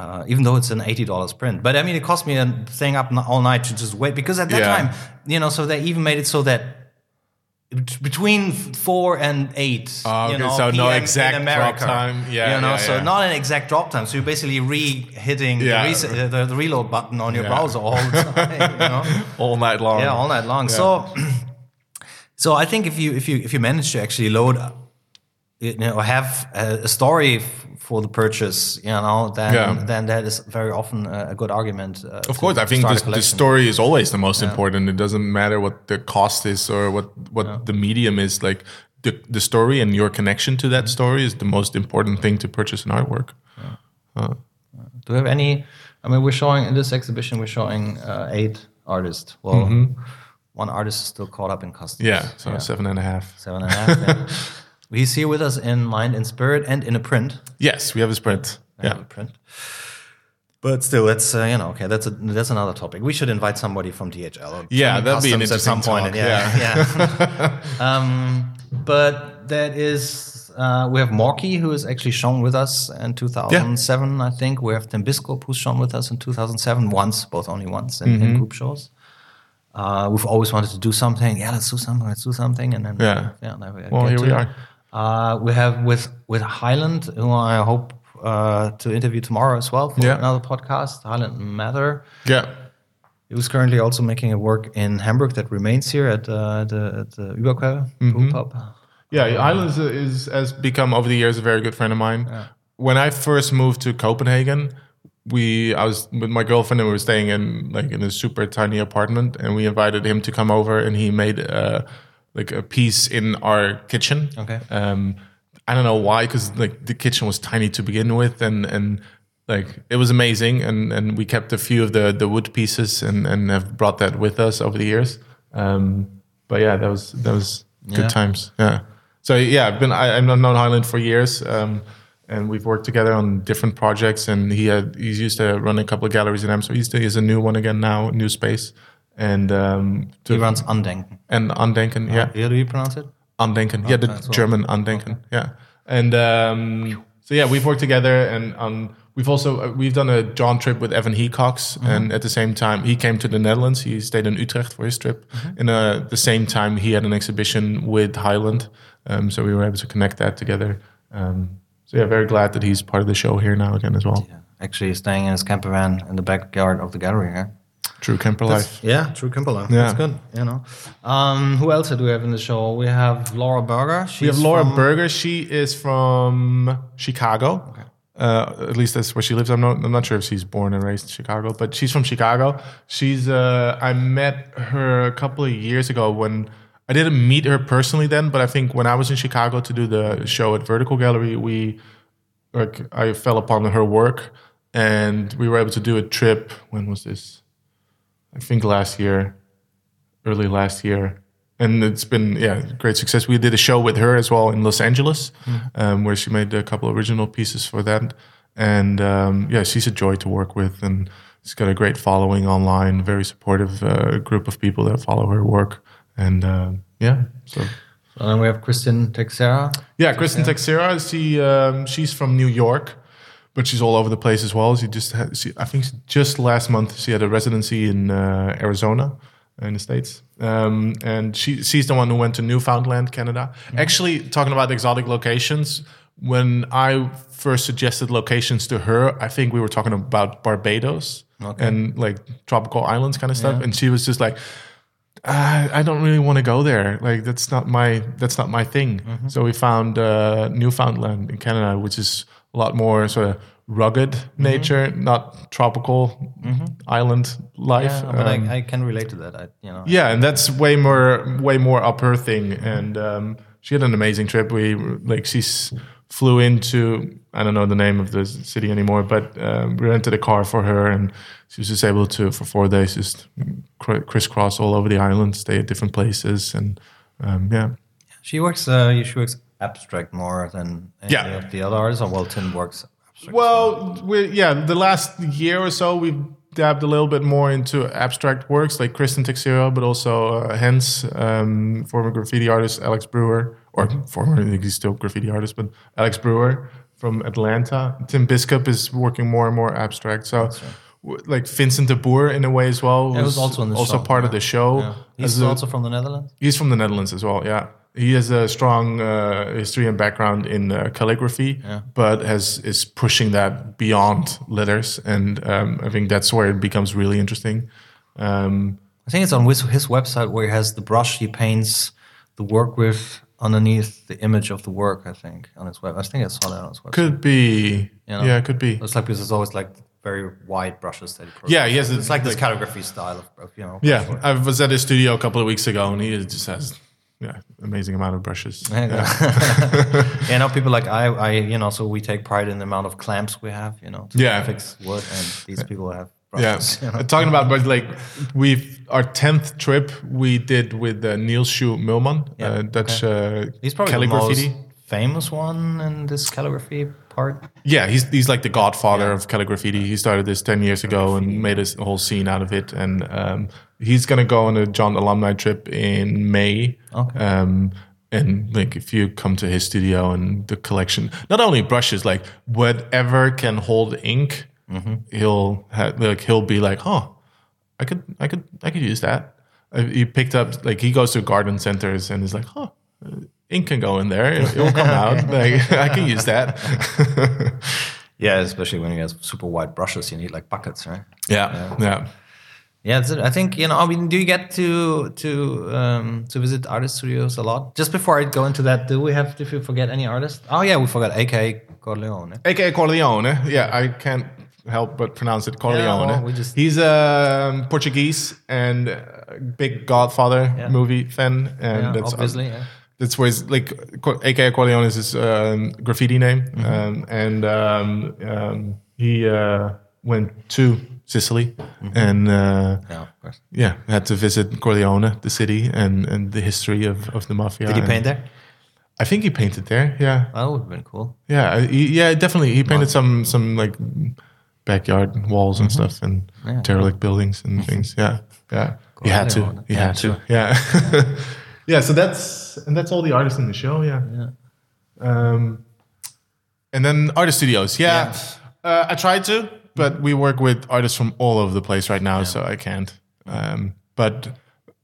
uh, even though it's an eighty dollars print, but I mean, it cost me a staying up all night to just wait because at that Yeah. time, you know, so they even made it so that between four and eight, Oh, you know, so no exact in drop time. Yeah, you know, yeah, so yeah. not an exact drop time. So you're basically re-hitting Yeah. the, uh, the, the reload button on your browser all the time. you know? All night long. Yeah, all night long. So, so I think if you if you if you manage to actually load, uh, you know, or have a, story for the purchase, you know, then Yeah. then that is very often a, good argument. Uh, Of course, I think the, the story is always the most important. It doesn't matter what the cost is or what what the medium is. Like the the story and your connection to Mm-hmm. that story is the most important thing to purchase an artwork. Do we have any? I mean, we're showing in this exhibition, we're showing uh, eight artists. Well, one artist is still caught up in customs. Mm-hmm. Yeah, so seven and a half. seven and a half. yeah. He's here with us in mind and spirit and in a print. Yes, we have a sprint. I have Yeah, a print. But still, that's uh, you know okay. That's a, that's another topic. We should invite somebody from DHL. or Yeah, that'd be an customs at some interesting point. talk, Yeah, yeah. um, but that is uh, we have Morcky who is actually shown with us in 2007. I think we have Tim Biskup who's shown with us in 2007 once, both only once in, Mm-hmm. in group shows. Uh, we've always wanted to do something. Yeah, let's do something. Let's do something. And then Yeah. yeah. We Well, here we are. Uh, we have with with Hyland, who I hope uh, to interview tomorrow as well for Yeah. another podcast. Hyland Mather. yeah, He was currently also making a work in Hamburg that remains here at uh, the at the Überquelle Mm-hmm. Pub. yeah. Hyland's is has become over the years a very good friend of mine. When I first moved to Copenhagen, we I was with my girlfriend and we were staying in like in a super tiny apartment, and we invited him to come over, and he made uh, like a piece in our kitchen. Okay. Um, I don't know why, because like the kitchen was tiny to begin with, and and like it was amazing, and and we kept a few of the the wood pieces, and and have brought that with us over the years. Um, but yeah, that was that was good Yeah. times. Yeah. So yeah, I've been I, I've known Hyland for years, um, and we've worked together on different projects. And he had he's used to run a couple of galleries in Amsterdam. He's he has a new one again now, new space, and um, to, He runs Andenken. and Andenken. Yeah, How do you pronounce it? Andenken. Yeah, the Okay, German Andenken. Yeah, and um, so yeah, we've worked together, and um, we've also uh, we've done a Jaunt trip with Evan Hecox, Mm-hmm. and at the same time he came to the Netherlands. He stayed in Utrecht for his trip, Mm-hmm. and uh, the same time he had an exhibition with Hyland, um, so we were able to connect that together. Um, so yeah, very glad that he's part of the show here now again as well. Yeah. Actually, staying in his camper van in the backyard of the gallery here. True camper life. Yeah, true Kimberler. Yeah. That's good. You know, um, who else do we have in the show? We have Laura Berger. She's We have Laura from- Berger. She is from Chicago. Uh, at least that's where she lives. I'm not. I'm not sure if she's born and raised in Chicago, but she's from Chicago. She's. Uh, I met her a couple of years ago when I didn't meet her personally then, but I think when I was in Chicago to do the show at Vertical Gallery, we like I fell upon her work, and we were able to do a trip. When was this? I think last year, early last year, and it's been yeah great success. We did a show with her as well in Los Angeles, um, where she made a couple original pieces for that, and um, yeah, she's a joy to work with, and she's got a great following online. Very supportive uh, group of people that follow her work, and uh, yeah, so. And then we have Kristin Texeira. Yeah, Kristin Texeira. She um, she's from New York, but she's all over the place as well. She just had, she, I think just last month she had a residency in uh, Arizona, in the states, um, and she she's the one who went to Newfoundland, Canada. Actually, talking about exotic locations, when I first suggested locations to her, I think we were talking about Barbados Okay. and like tropical islands kind of stuff, and she was just like, I, I don't really want to go there. Like that's not my that's not my thing. Mm-hmm. So we found uh, Newfoundland in Canada, which is a lot more sort of rugged Mm-hmm. nature, not tropical island life. Yeah, but Um, I, I can relate to that. I, you know. yeah, and that's way more way more up her thing. And um, she had an amazing trip. We like she s- flew into I don't know the name of the city anymore, but um, we rented a car for her, and she was just able to for four days just cr- crisscross all over the island, stay at different places, and um, yeah. She works. Uh, she works abstract more than any Yeah. of the other artists. Or well, Tim works abstract. Well, we yeah, the last year or so we've dabbed a little bit more into abstract works like Kristin Texeira, but also uh, Hense, um, former graffiti artist Alex Brewer, or former I think he's still graffiti artist, but Alex Brewer from Atlanta. Tim Biskup is working more and more abstract. So. w- Like Vincent de Boer in a way as well. Yeah, was also also show, part of the show. Yeah. He's As a- also from the Netherlands. He's from the Netherlands as well. Yeah, he has a strong uh, history and background in uh, calligraphy, Yeah. but has is pushing that beyond letters, and um, I think that's where it becomes really interesting. Um, I think it's on his, his website where he has the brush he paints the work with underneath the image of the work. I think on his web. I think I saw that on his website. could be, You know? yeah, it could be. It's like because it's always like very wide brushes that he. Yeah, he has It's a- like this calligraphy style of, of you know. Yeah. I was at his studio a couple of weeks ago, and he just has yeah amazing amount of brushes. Yeah, Yeah. yeah, no, people like I, I, you know, so we take pride in the amount of clamps we have, you know, to Yeah. fix wood, and these people have Yeah, you know. talking about but like we've our tenth trip we did with uh, Niels Shoe Meulman, Yeah, uh, Dutch uh, He's probably the calligraphy. most famous one in this calligraphy part. Yeah, he's he's like the godfather of calligraphy. He started this ten years ago and made a s- whole scene out of it. And um, he's gonna go on a Jaunt alumni trip in May. Okay. Um, and like if you come to his studio and the collection, not only brushes, like whatever can hold ink, Mm-hmm. he'll ha- like he'll be like, oh, I could I could I could use that. He picked up like he goes to garden centers and is like, huh. uh, Ink can go in there. It will come out. Like I can use that. Yeah, especially when you have super wide brushes, you need like buckets, right? Yeah, yeah. Yeah, it's, I think you know. I mean, do you get to to um, to visit artist studios a lot? Just before I go into that, do we have? Did we forget any artist? Oh yeah, we forgot AK Corleone. A.K. Corleone. Yeah, I can't help but pronounce it Corleone. well, we just- He's um, Portuguese and a big Godfather Yeah. movie fan, and Yeah, that's obviously. yeah. that's where his like Co- AKA Corleone is his um, graffiti name, Mm-hmm. um, and um, um, he uh, went to Sicily Mm-hmm. and. Uh, Yeah, of yeah, had to visit Corleone, the city, and, and the history of, of the mafia. Did he paint there? I think he painted there. Yeah, That would have been cool. yeah, he, yeah. Definitely, he painted some some like backyard walls and stuff, and Mm-hmm. Yeah. derelict buildings and things. Yeah, yeah. you had to. You, had to. Yeah, yeah. So that's and that's all the artists in the show. Yeah. Yeah. Um, and then artist studios. Yeah, Uh, I tried to, but we work with artists from all over the place right now, so I can't. Um, but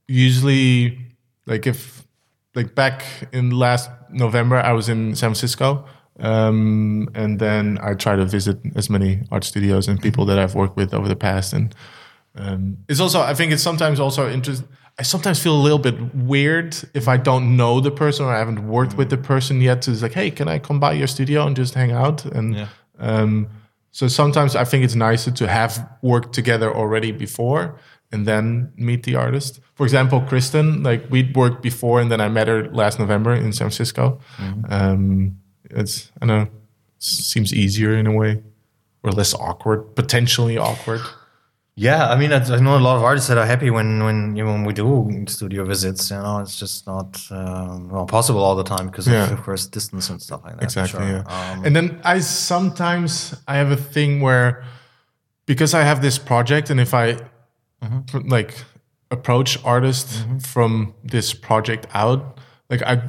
usually, like if like back in last November, I was in San Francisco. Um, and then I try to visit as many art studios and people that I've worked with over the past. And um, it's also, I think it's sometimes also interesting. I sometimes feel a little bit weird if I don't know the person or I haven't worked with the person yet. To like, hey, can I come by your studio and just hang out? And Yeah. um, so sometimes I think it's nicer to have worked together already before and then meet the artist. For example, Kristin, like we'd worked before and then I met her last November in San Francisco. Um, it's, I know, seems easier in a way or less awkward, potentially awkward. Yeah, I mean, I, I know a lot of artists that are happy when when you know, when we do studio visits. You know, it's just not um, well, possible all the time because Yeah. of, of course distance and stuff like that. Exactly. Sure. Yeah. Um, and then I sometimes I have a thing where because I have this project, and if I Mm-hmm. like approach artists from this project out, like I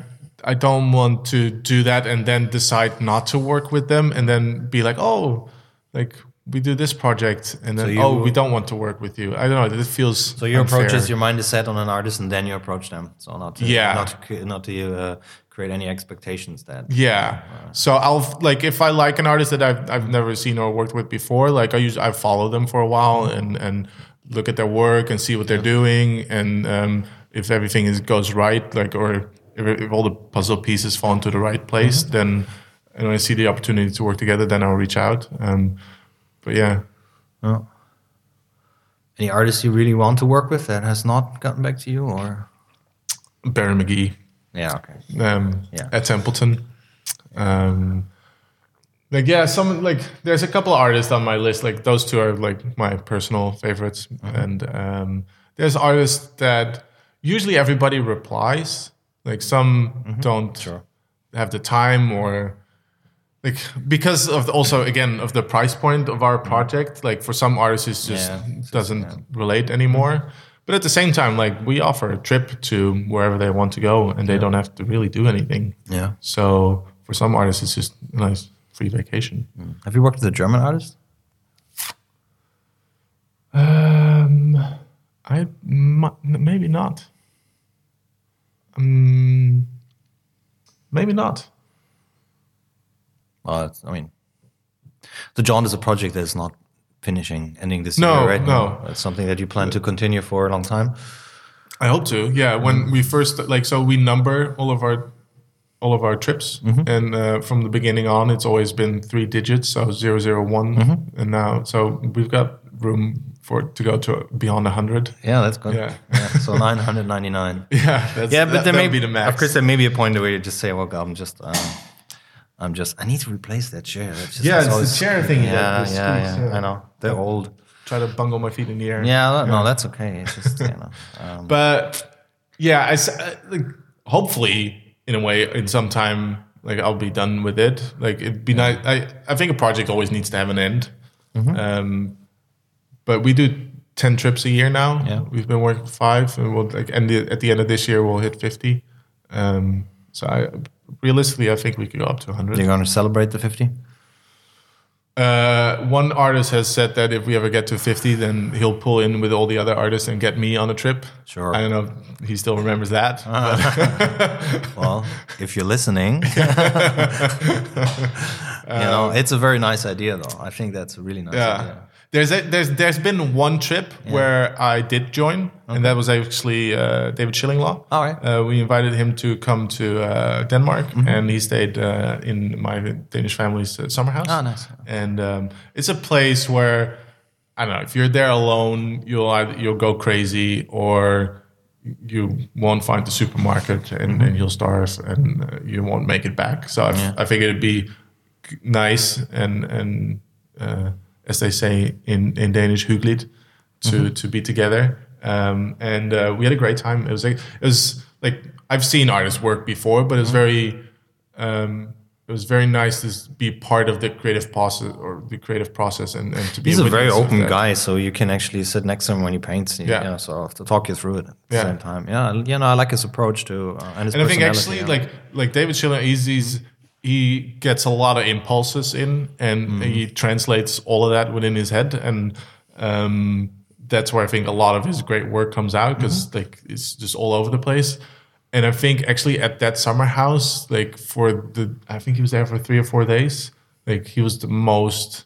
I don't want to do that and then decide not to work with them, and then be like, oh, like we do this project, and then you- oh, we don't want to work with you. I don't know. It feels so your approach is your mind is set on an artist and then you approach them. So not to, Yeah. not to, not to uh, create any expectations that Yeah. So I'll like if I like an artist that I've I've never seen or worked with before, like I use I follow them for a while and and look at their work and see what they're doing and um, if everything is goes right, like or if, if all the puzzle pieces fall into the right place, then and when I see the opportunity to work together, then I'll reach out. Um, but yeah. any artists you really want to work with that has not gotten back to you or Barry McGee. yeah okay um, Yeah. Ed Templeton. Um, like yeah, some like there's a couple of artists on my list. Like those two are like my personal favorites, and um, there's artists that usually everybody replies. Like some mm-hmm. don't Sure. have the time or like because of the, also again of the price point of our mm-hmm. project. Like for some artists, it just Yeah, doesn't yeah. relate anymore. Mm-hmm. But at the same time, like we offer a trip to wherever they want to go, and they don't have to really do anything. yeah So for some artists, it's just a nice free vacation. Mm. have you worked with a German artist Um, I maybe not. Um, maybe not. well I mean the Jaunt is a project that's not finishing ending this No, year right? no. it's something that you plan to continue for a long time? I hope to. Yeah, when we first like, so we number all of our all of our trips, and uh, from the beginning on, it's always been three digits, so zero zero one, and now so we've got room for to go to beyond hundred. yeah that's good Yeah. so 999 Yeah, that's, yeah, but that, there may that'll be the max. Of course, there may be a point where you just say, "Well, God, I'm just, um, I'm just, I need to replace that chair." Just, Yeah, that's it's the chair thing that- Yeah, yeah, yeah, yeah. I know they're old. Try to bungle my feet in the air. Yeah, no, no, that's okay. It's just you know, um, But yeah, I s- uh, like, hopefully in a way in some time like I'll be done with it. Like it'd be nice. I I think a project always needs to have an end. Mm-hmm. Um, but we do ten trips a year now. Yeah. we've been working five, and we'll like end the, at the end of this year we'll hit fifty. Um, so I realistically I think we could go up to hundred. you're going to celebrate the 50. Uh, one artist has said that if we ever get to 50, then he'll pull in with all the other artists and get me on a trip. Sure. I don't know if he still remembers that. Well, if you're listening, you know, it's a very nice idea, though. I think that's a really nice Yeah. idea. There's a, there's there's been one trip where I did join, and that was actually uh, David Shillinglaw. All right. Uh, we invited him to come to uh, Denmark, Mm-hmm. and he stayed uh, in my Danish family's uh, summer house. Oh, nice. And um, it's a place where I don't know if you're there alone, you'll either, you'll go crazy or you won't find the supermarket and, and you'll starve and uh, you won't make it back. So I, Mm-hmm. Yeah. I figured it'd be nice and and uh, as they say in in Danish, hyggeligt to Mm-hmm. to be together. Um, and uh, we had a great time. It was like it was like I've seen artists work before, but it was Mm-hmm. very um, it was very nice to be part of the creative process or the creative process and, and to be He's a very open guy, so you can actually sit next to him when he paints. Yeah. Yeah. You know, so to talk you through it at the Yeah. same time. Yeah, you know, I like his approach to uh, and his And I think actually, like like David Schiller, he's, he's he gets a lot of impulses in, and Mm-hmm. he translates all of that within his head, and um, that's where I think a lot of his great work comes out because Mm-hmm. like it's just all over the place. And I think actually at that summer house, like for the, I think he was there for three or four days. Like he was the most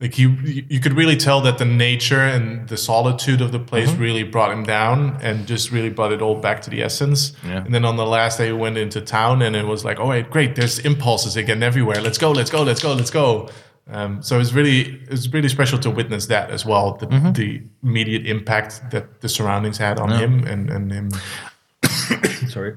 like he you could really tell that the nature and the solitude of the place Mm-hmm. really brought him down and just really brought it all back to the essence Yeah. and then on the last day we went into town and it was like all right great there's impulses again everywhere let's go let's go let's go let's go um, so it's really it's really special to witness that as well the, Mm-hmm. the immediate impact that the surroundings had on him and, and him sorry.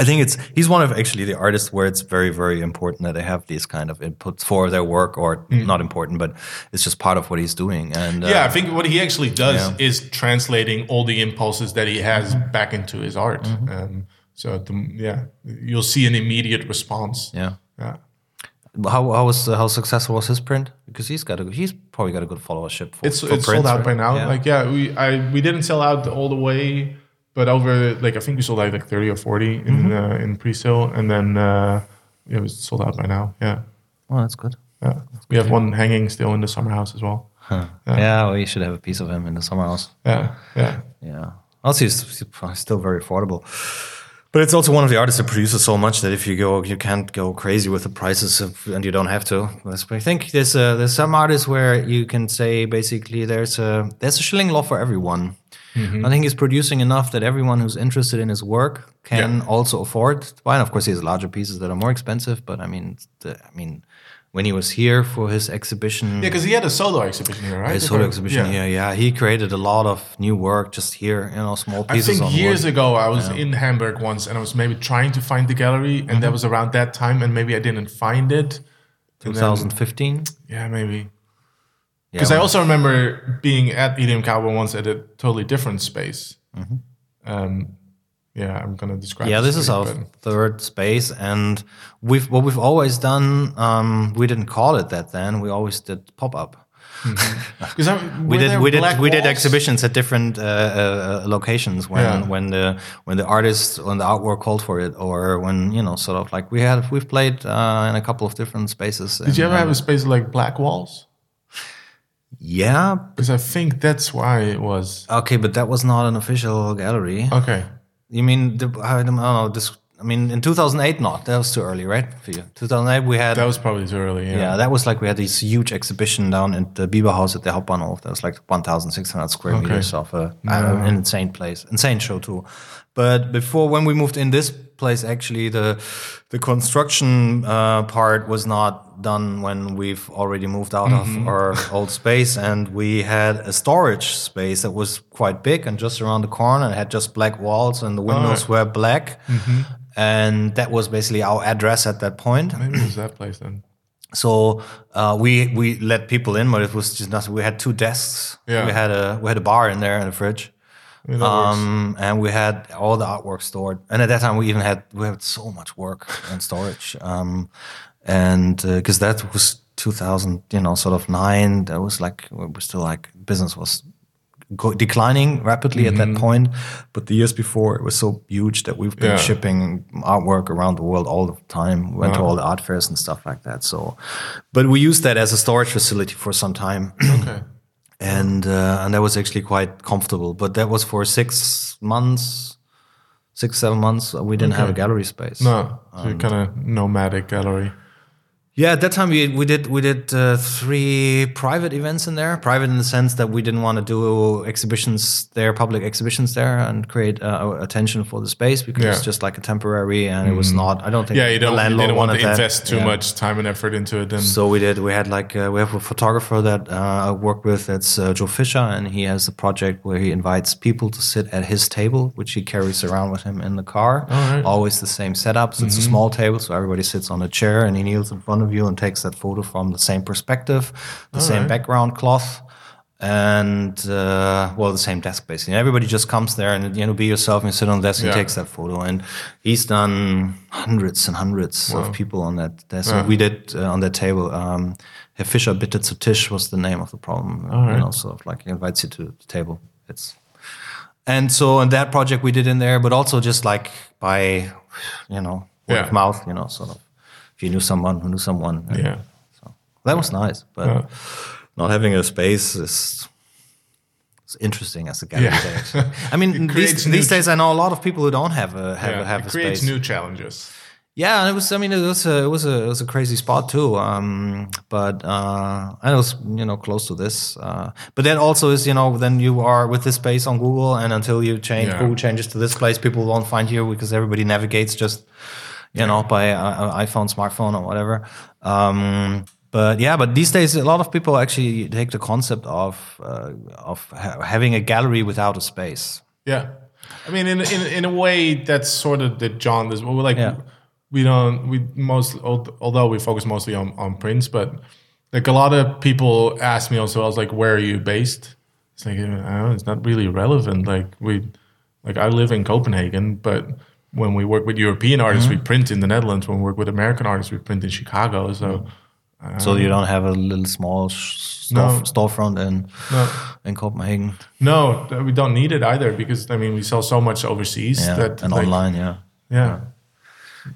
I think it's he's one of actually the artists where it's very very important that they have these kind of inputs for their work, or not important, but it's just part of what he's doing. And uh, Mm. yeah, I think what he actually does Yeah. Mm-hmm. is translating all the impulses that he has back into his art. Um, so the, yeah, you'll see an immediate response. yeah. Yeah. How how was uh, how successful was his print? Because he's got a he's probably got a good followership. For, It's for it's sold out right? by now. Yeah. Like yeah, we I we didn't sell out all the way, but over like I think we sold out like thirty or 40 in Mm-hmm. uh, in pre-sale, and then uh, it was sold out by now. Yeah, oh, that's good. yeah. We have one hanging still in the summer house as well. Yeah, well, you should have a piece of him in the summer house. Yeah, yeah. Yeah. Also, he's, he's still very affordable. But it's also one of the artists that produces so much that if you go, you can't go crazy with the prices, of, and you don't have to. That's- I think there's uh, there's some artists where you can say basically there's a there's a Shillinglaw for everyone. I think he's producing enough that everyone who's interested in his work can Yeah. also afford to buy. And of course, he has larger pieces that are more expensive. But I mean, the, I mean, when he was here for his exhibition, Yeah, because he had a solo exhibition here, right? his solo exhibition, yeah. yeah, he created a lot of new work just here. You know, small pieces. I think on years wood. ago I was in Hamburg once, and I was maybe trying to find the gallery, and Mm-hmm. that was around that time, and maybe I didn't find it. And then- 2015. yeah, maybe. Yeah, Because I also remember being at Helium Cowboy once at a totally different space. Um, yeah, I'm gonna describe. Mm-hmm. yeah, this is our third space, and we've what we've always done. Um, we didn't call it that then. We always did pop up. Because I- We did we did black we did exhibitions at different uh, uh, locations when Yeah. when the when the artist when the artwork called for it, or when you know sort of like we had we've played uh, in a couple of different spaces. Did you ever have a space like black walls? Yeah. Because I think that's why it was. Okay, but that was not an official gallery. Okay. You mean the, I don't know this. I mean, in 2008, not that was too early, right? For you, 2008, we had That was probably too early. Yeah. Yeah, that was like we had this huge exhibition down at the Bieberhaus at the Hauptbahnhof. That was like 1,600 square Okay. meters of a, an insane place, insane show too. But before, when we moved in this place, actually the the construction uh, part was not done when we've already moved out Mm-hmm. of our old space, and we had a storage space that was quite big and just around the corner, and had just black walls, and the windows were black. Mm-hmm. And that was basically our address at that point Maybe it was that place then. so uh, we we let people in, but it was just nothing. We had two desks. Yeah. We had a we had a bar in there and a fridge. I mean. Um, and we had all the artwork stored. And at that time, we even had we had so much work and storage. Um, and because that was 2000, you know, sort of nine. That was like we were still like business was go- declining rapidly at Mm-hmm. that point. But the years before, it was so huge that we've been Yeah. shipping artwork around the world all the time. We went to all the art fairs and stuff like that. So, but we used that as a storage facility for some time. okay. and uh, and that was actually quite comfortable. But that was for six months, six seven months. We didn't have a gallery space. No, so Um, kind of nomadic gallery. Yeah, at that time we we did we did uh, three private events in there. Private in the sense that we didn't want to do exhibitions there, public exhibitions there, and create uh, attention for the space because Yeah. it's just like a temporary, and it was not. I don't think. Yeah, you don't. You landlord didn't want to that. invest too Yeah. much time and effort into it. And So we did. We had like uh, we have a photographer that uh, I work with. That's uh, Joe Fisher, and he has a project where he invites people to sit at his table, which he carries around with him in the car. right. Always the same setup. So it's a small table, so everybody sits on a chair, and he kneels in front of you and takes that photo from the same perspective, the same right. background cloth. And uh, well, the same desk basically. Everybody just comes there and you know, be yourself and sit on the desk and takes that photo. And he's done hundreds and hundreds of people on that desk. Yeah. We did uh, on that table. Um, Herr Fischer bitte zu Tisch was the name of the problem. All right. You know, sort of like he invites you to the table. It's and so in that project we did in there, but also just like by you know word Yeah. of mouth. You know, sort of if you knew someone who knew someone. yeah, So that was nice, but Yeah. not having a space is. It's interesting as a gallery Yeah. I mean, these, these days I know a lot of people who don't have a have, yeah. a, have it a creates space. new challenges. Yeah, and it was. I mean, it was a, it was a, it was a crazy spot too. Um, but uh, I was, you know, close to this. Uh, but that also is, you know, then you are with this space on Google, and until you change, Yeah. Google changes to this place, people won't find you because everybody navigates just, you know, by uh, iPhone, smartphone, or whatever. Um, but yeah, but these days a lot of people actually take the concept of uh, of ha- having a gallery without a space. Yeah, I mean, in in in a way, that's sort of the Jaunt. This like Yeah. we don't we most although we focus mostly on on prints, but like a lot of people ask me also. I was like, where are you based? It's like I don't know, it's not really relevant. Like we like I live in Copenhagen, but when we work with European artists, Mm-hmm. we print in the Netherlands. When we work with American artists, we print in Chicago. So. So you don't have a little small sh- No. storefront in No. in Copenhagen. No, we don't need it either because I mean we sell so much overseas Yeah, that and like, online, yeah, Yeah,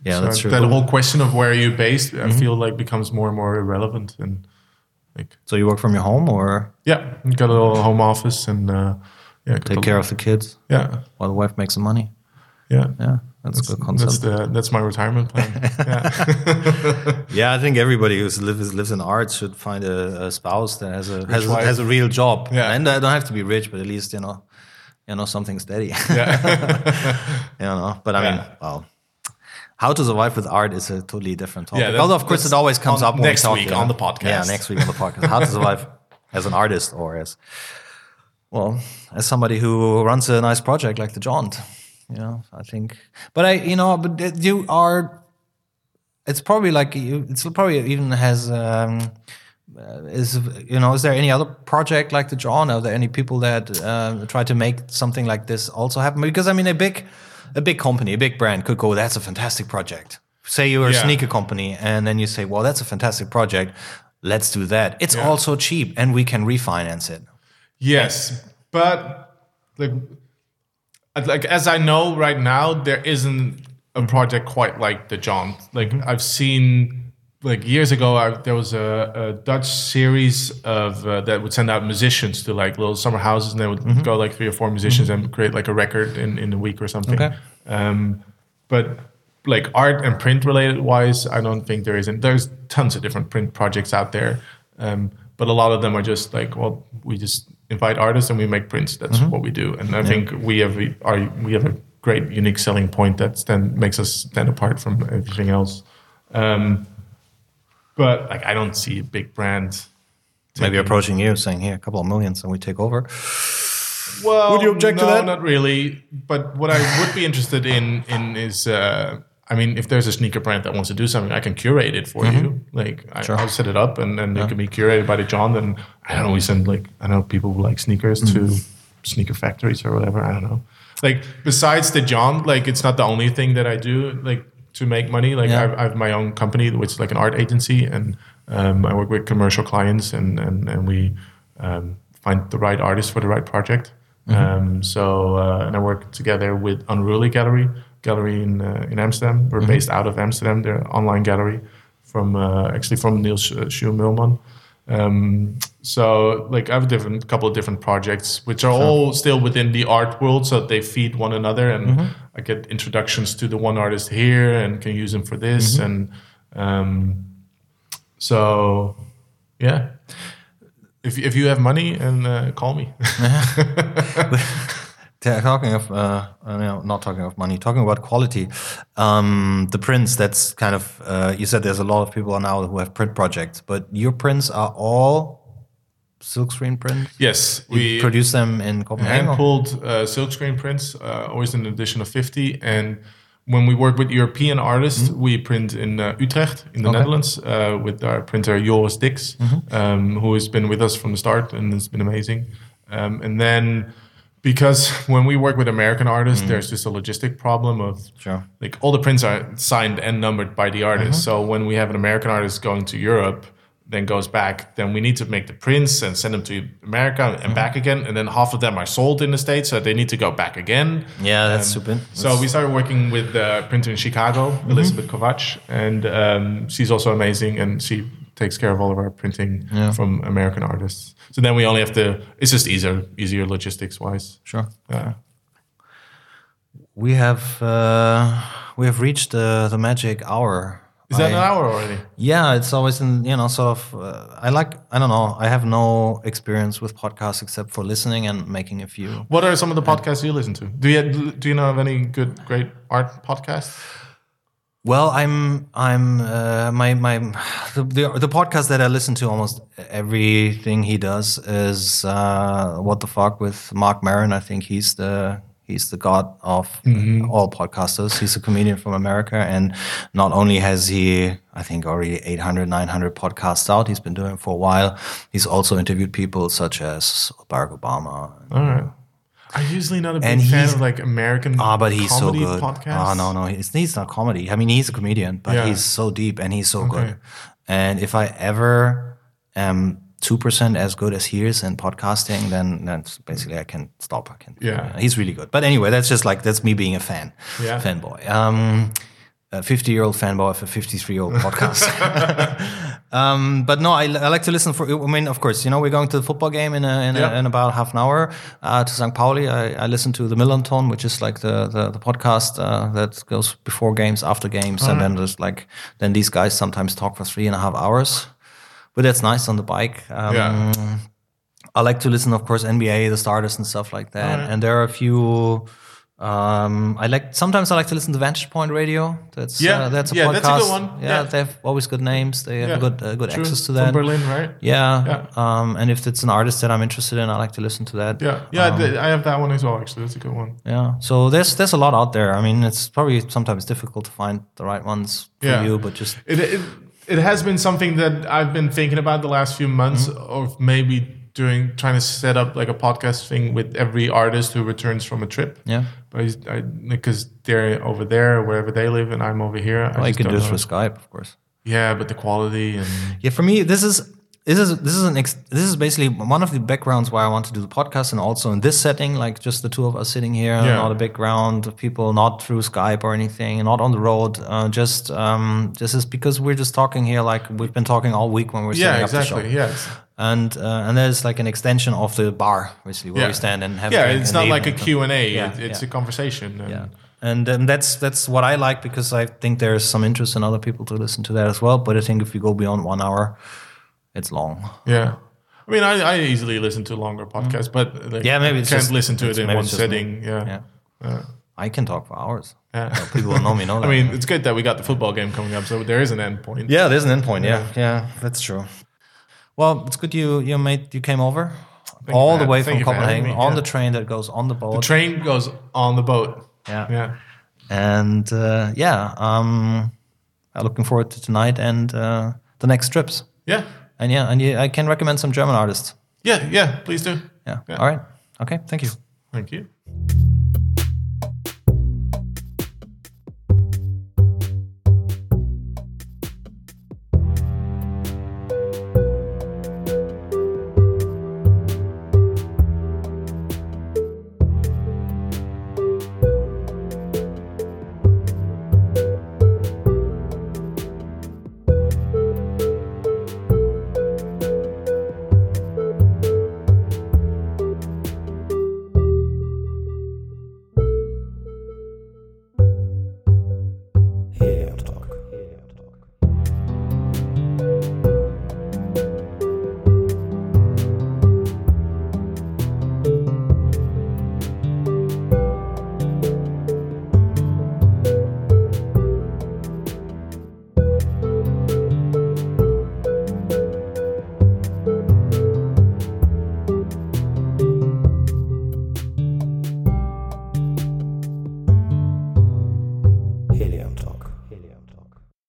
yeah, So that's true. That whole question of where you're you based, Mm-hmm. I feel like becomes more and more irrelevant. And like, so you work from your home or yeah, got a little home office and uh, yeah, take care of the kids Yeah, while the wife makes some money? Yeah, Yeah, That's, a good concept. That's the that's my retirement plan. yeah. yeah, I think everybody who lives lives in art should find a, a spouse that has a has, a has a real job. Yeah. and I don't have to be rich, but at least you know, you know something steady. yeah. you know, but I mean, Yeah. well. How to survive with art is a totally different topic. Yeah, that- Although, of course, it always comes up we next week on the podcast. Yeah, next week on the podcast. How to survive as an artist or as well as somebody who runs a nice project like the Jaunt. You know, I think. But I, you know, but you are. It's probably like you. It's probably even has. Um, uh, is you know is there any other project like the Jaunt? Are there any people that uh, try to make something like this also happen? Because I mean, a big, a big company, a big brand could go, "That's a fantastic project." Say you're a sneaker company, and then you say, "Well, that's a fantastic project. Let's do that. It's Yeah. also cheap, and we can refinance it." Yes, but like, like as I know right now, there isn't a project quite like the Jaunt. Like I've seen, like years ago, I, there was a, a Dutch series of uh, that would send out musicians to like little summer houses, and they would go like three or four musicians and create like a record in in a week or something. Okay. Um, but like art and print related wise, I don't think there isn't. There's tons of different print projects out there, um, but a lot of them are just like, well, we just invite artists and we make prints. That's what we do, and I think we have are we have a great unique selling point that then makes us stand apart from everything else. Um, but like, I don't see a big brand. Maybe approaching you, saying, "Here, a couple of millions, and we take over." Well, Would you object to that? Not really. But what I would be interested in in is, uh, I mean, if there's a sneaker brand that wants to do something, I can curate it for you. Like I, Sure. I'll set it up, and then it can be curated by the Jaunt. Then I don't know. We send like I know people who like sneakers to sneaker factories or whatever. I don't know. Like besides the Jaunt, like it's not the only thing that I do. Like to make money. Like Yeah. I have my own company, which is like an art agency, and um, I work with commercial clients, and and and we um, find the right artist for the right project. Um, so uh, and I work together with Unruly Gallery, gallery in uh, in Amsterdam. We're based out of Amsterdam. They're an online gallery from uh, actually from Niels uh, Shoe Meulman. Um, so like I have a different couple of different projects, which are all still within the art world, so they feed one another, and I get introductions to the one artist here, and can use them for this, and um, so yeah. If if you have money, and uh, call me. Ta- Talking of, uh, no, not talking of money, talking about quality, um, the prints. That's kind of uh, you said. There's a lot of people now who have print projects, but your prints are all silkscreen prints. yes, You we produce them in Copenhagen. hand pulled uh, silkscreen prints, uh, always in an edition of 50. And when we work with European artists, we print in uh, Utrecht, in the. Okay. Netherlands, uh, with our printer Joris Dix, um, who has been with us from the start and it's been amazing. Um, and then because when we work with American artists, there's just a logistic problem of. Sure. like all the prints are signed and numbered by the artist. Mm-hmm. So when we have an American artist going to Europe, then goes back, then we need to make the prints and send them to America and Mm-hmm. back again. And then half of them are sold in the States, so they need to go back again. Yeah, that's Um, super. So we started working with the printer in Chicago, Mm-hmm. Elizabeth Kovac, and um, she's also amazing, and she takes care of all of our printing Yeah. from American artists. So then we only have to. It's just easier, easier logistics wise. Sure. Uh, We have uh, we have reached the the magic hour. is that I- an hour already? Yeah, it's always in you know sort of. Uh, I like I don't know. I have no experience with podcasts except for listening and making a few. What are some of the podcasts you listen to? Do you do you know of any good, great art podcasts? Well, I'm I'm uh, my my the, the podcast that I listen to almost everything he does is uh, what the fuck with Marc Maron. I think he's the he's the god of all podcasters. He's a comedian from America, and not only has he I think already 800 900 podcasts out. He's been doing it for a while. He's also interviewed people such as Barack Obama. All right. I'm usually not a big And fan of like American Ah, but he's so good. podcasts. Oh no, no, he's, he's not comedy. I mean, he's a comedian, but Yeah. he's so deep and he's so Okay. good. And if I ever am two percent as good as he is in podcasting, then that's basically I can stop. I can. Yeah. he's really good. But anyway, that's just like that's me being a fan, Yeah. fanboy. Um, a 50 year old fanboy of a 53 year old podcast. um, but no, I, I, like to listen for. I mean, of course, you know, we're going to the football game in a, in, Yeah. a, in about half an hour uh, to St. Pauli. I, I listen to the MillernTon, which is like the the, the podcast uh, that goes before games, after games, and then there's like then these guys sometimes talk for three and a half hours. But that's nice on the bike. Um, Yeah. I like to listen, of course, NBA, the starters and stuff like that. And there are a few. Um, I like sometimes I like to listen to Vantage Point Radio. That's Yeah. uh, that's a Yeah, podcast. that's a good one. Yeah, Yeah. they have always good names. They have Yeah. good uh, good True. access to that. From. Berlin, right? Yeah. Yeah. Um, and if it's an artist that I'm interested in, I like to listen to that. Yeah, yeah. Um, I have that one as well. Actually, that's a good one. yeah. So there's there's a lot out there. I mean, it's probably sometimes difficult to find the right ones for Yeah. you, but just It, it it has been something that I've been thinking about the last few months Mm-hmm. of maybe doing trying to set up like a podcast thing with every artist who returns from a trip. yeah. But because they're over there wherever they live and I'm over here. I you can do this for Skype, of course. Yeah, but the quality and Yeah, for me, this is this is this is an ex- this is basically one of the backgrounds why I want to do the podcast, and also in this setting, like just the two of us sitting here, Yeah. not a background of people, not through Skype or anything, not on the road. Uh, just um, this is because we're just talking here, like we've been talking all week when we're yeah, setting up the exactly. show, Yes. And uh, and there's like an extension of the bar, basically where Yeah. we stand and have. Yeah, it's not like a. Q and A. Yeah, It, it's yeah. a conversation. And Yeah. And um, that's that's what I like because I think there's some interest in other people to listen to that as well. But I think if you go beyond one hour, it's long. Yeah. I mean, I, I easily listen to longer podcasts, but like. Yeah, maybe I it's can't just- listen to it in one just me. Yeah. Yeah. Yeah. I can talk for hours. Yeah. People will know me know that. I mean, it's good that we got the football game coming up, so there is an end point. yeah, there's an endpoint. Yeah, yeah, that's true. Well, it's good you you made you came over you all the way thank from you for having Copenhagen me, on yeah. the train that goes on the boat. The train goes on the boat. yeah, Yeah. and uh, yeah, um, I'm looking forward to tonight and uh, the next trips. Yeah. And yeah, and yeah, I can recommend some German artists. Yeah. Yeah. Please do. Yeah. Yeah. All right. Okay. Thank you. Thank you.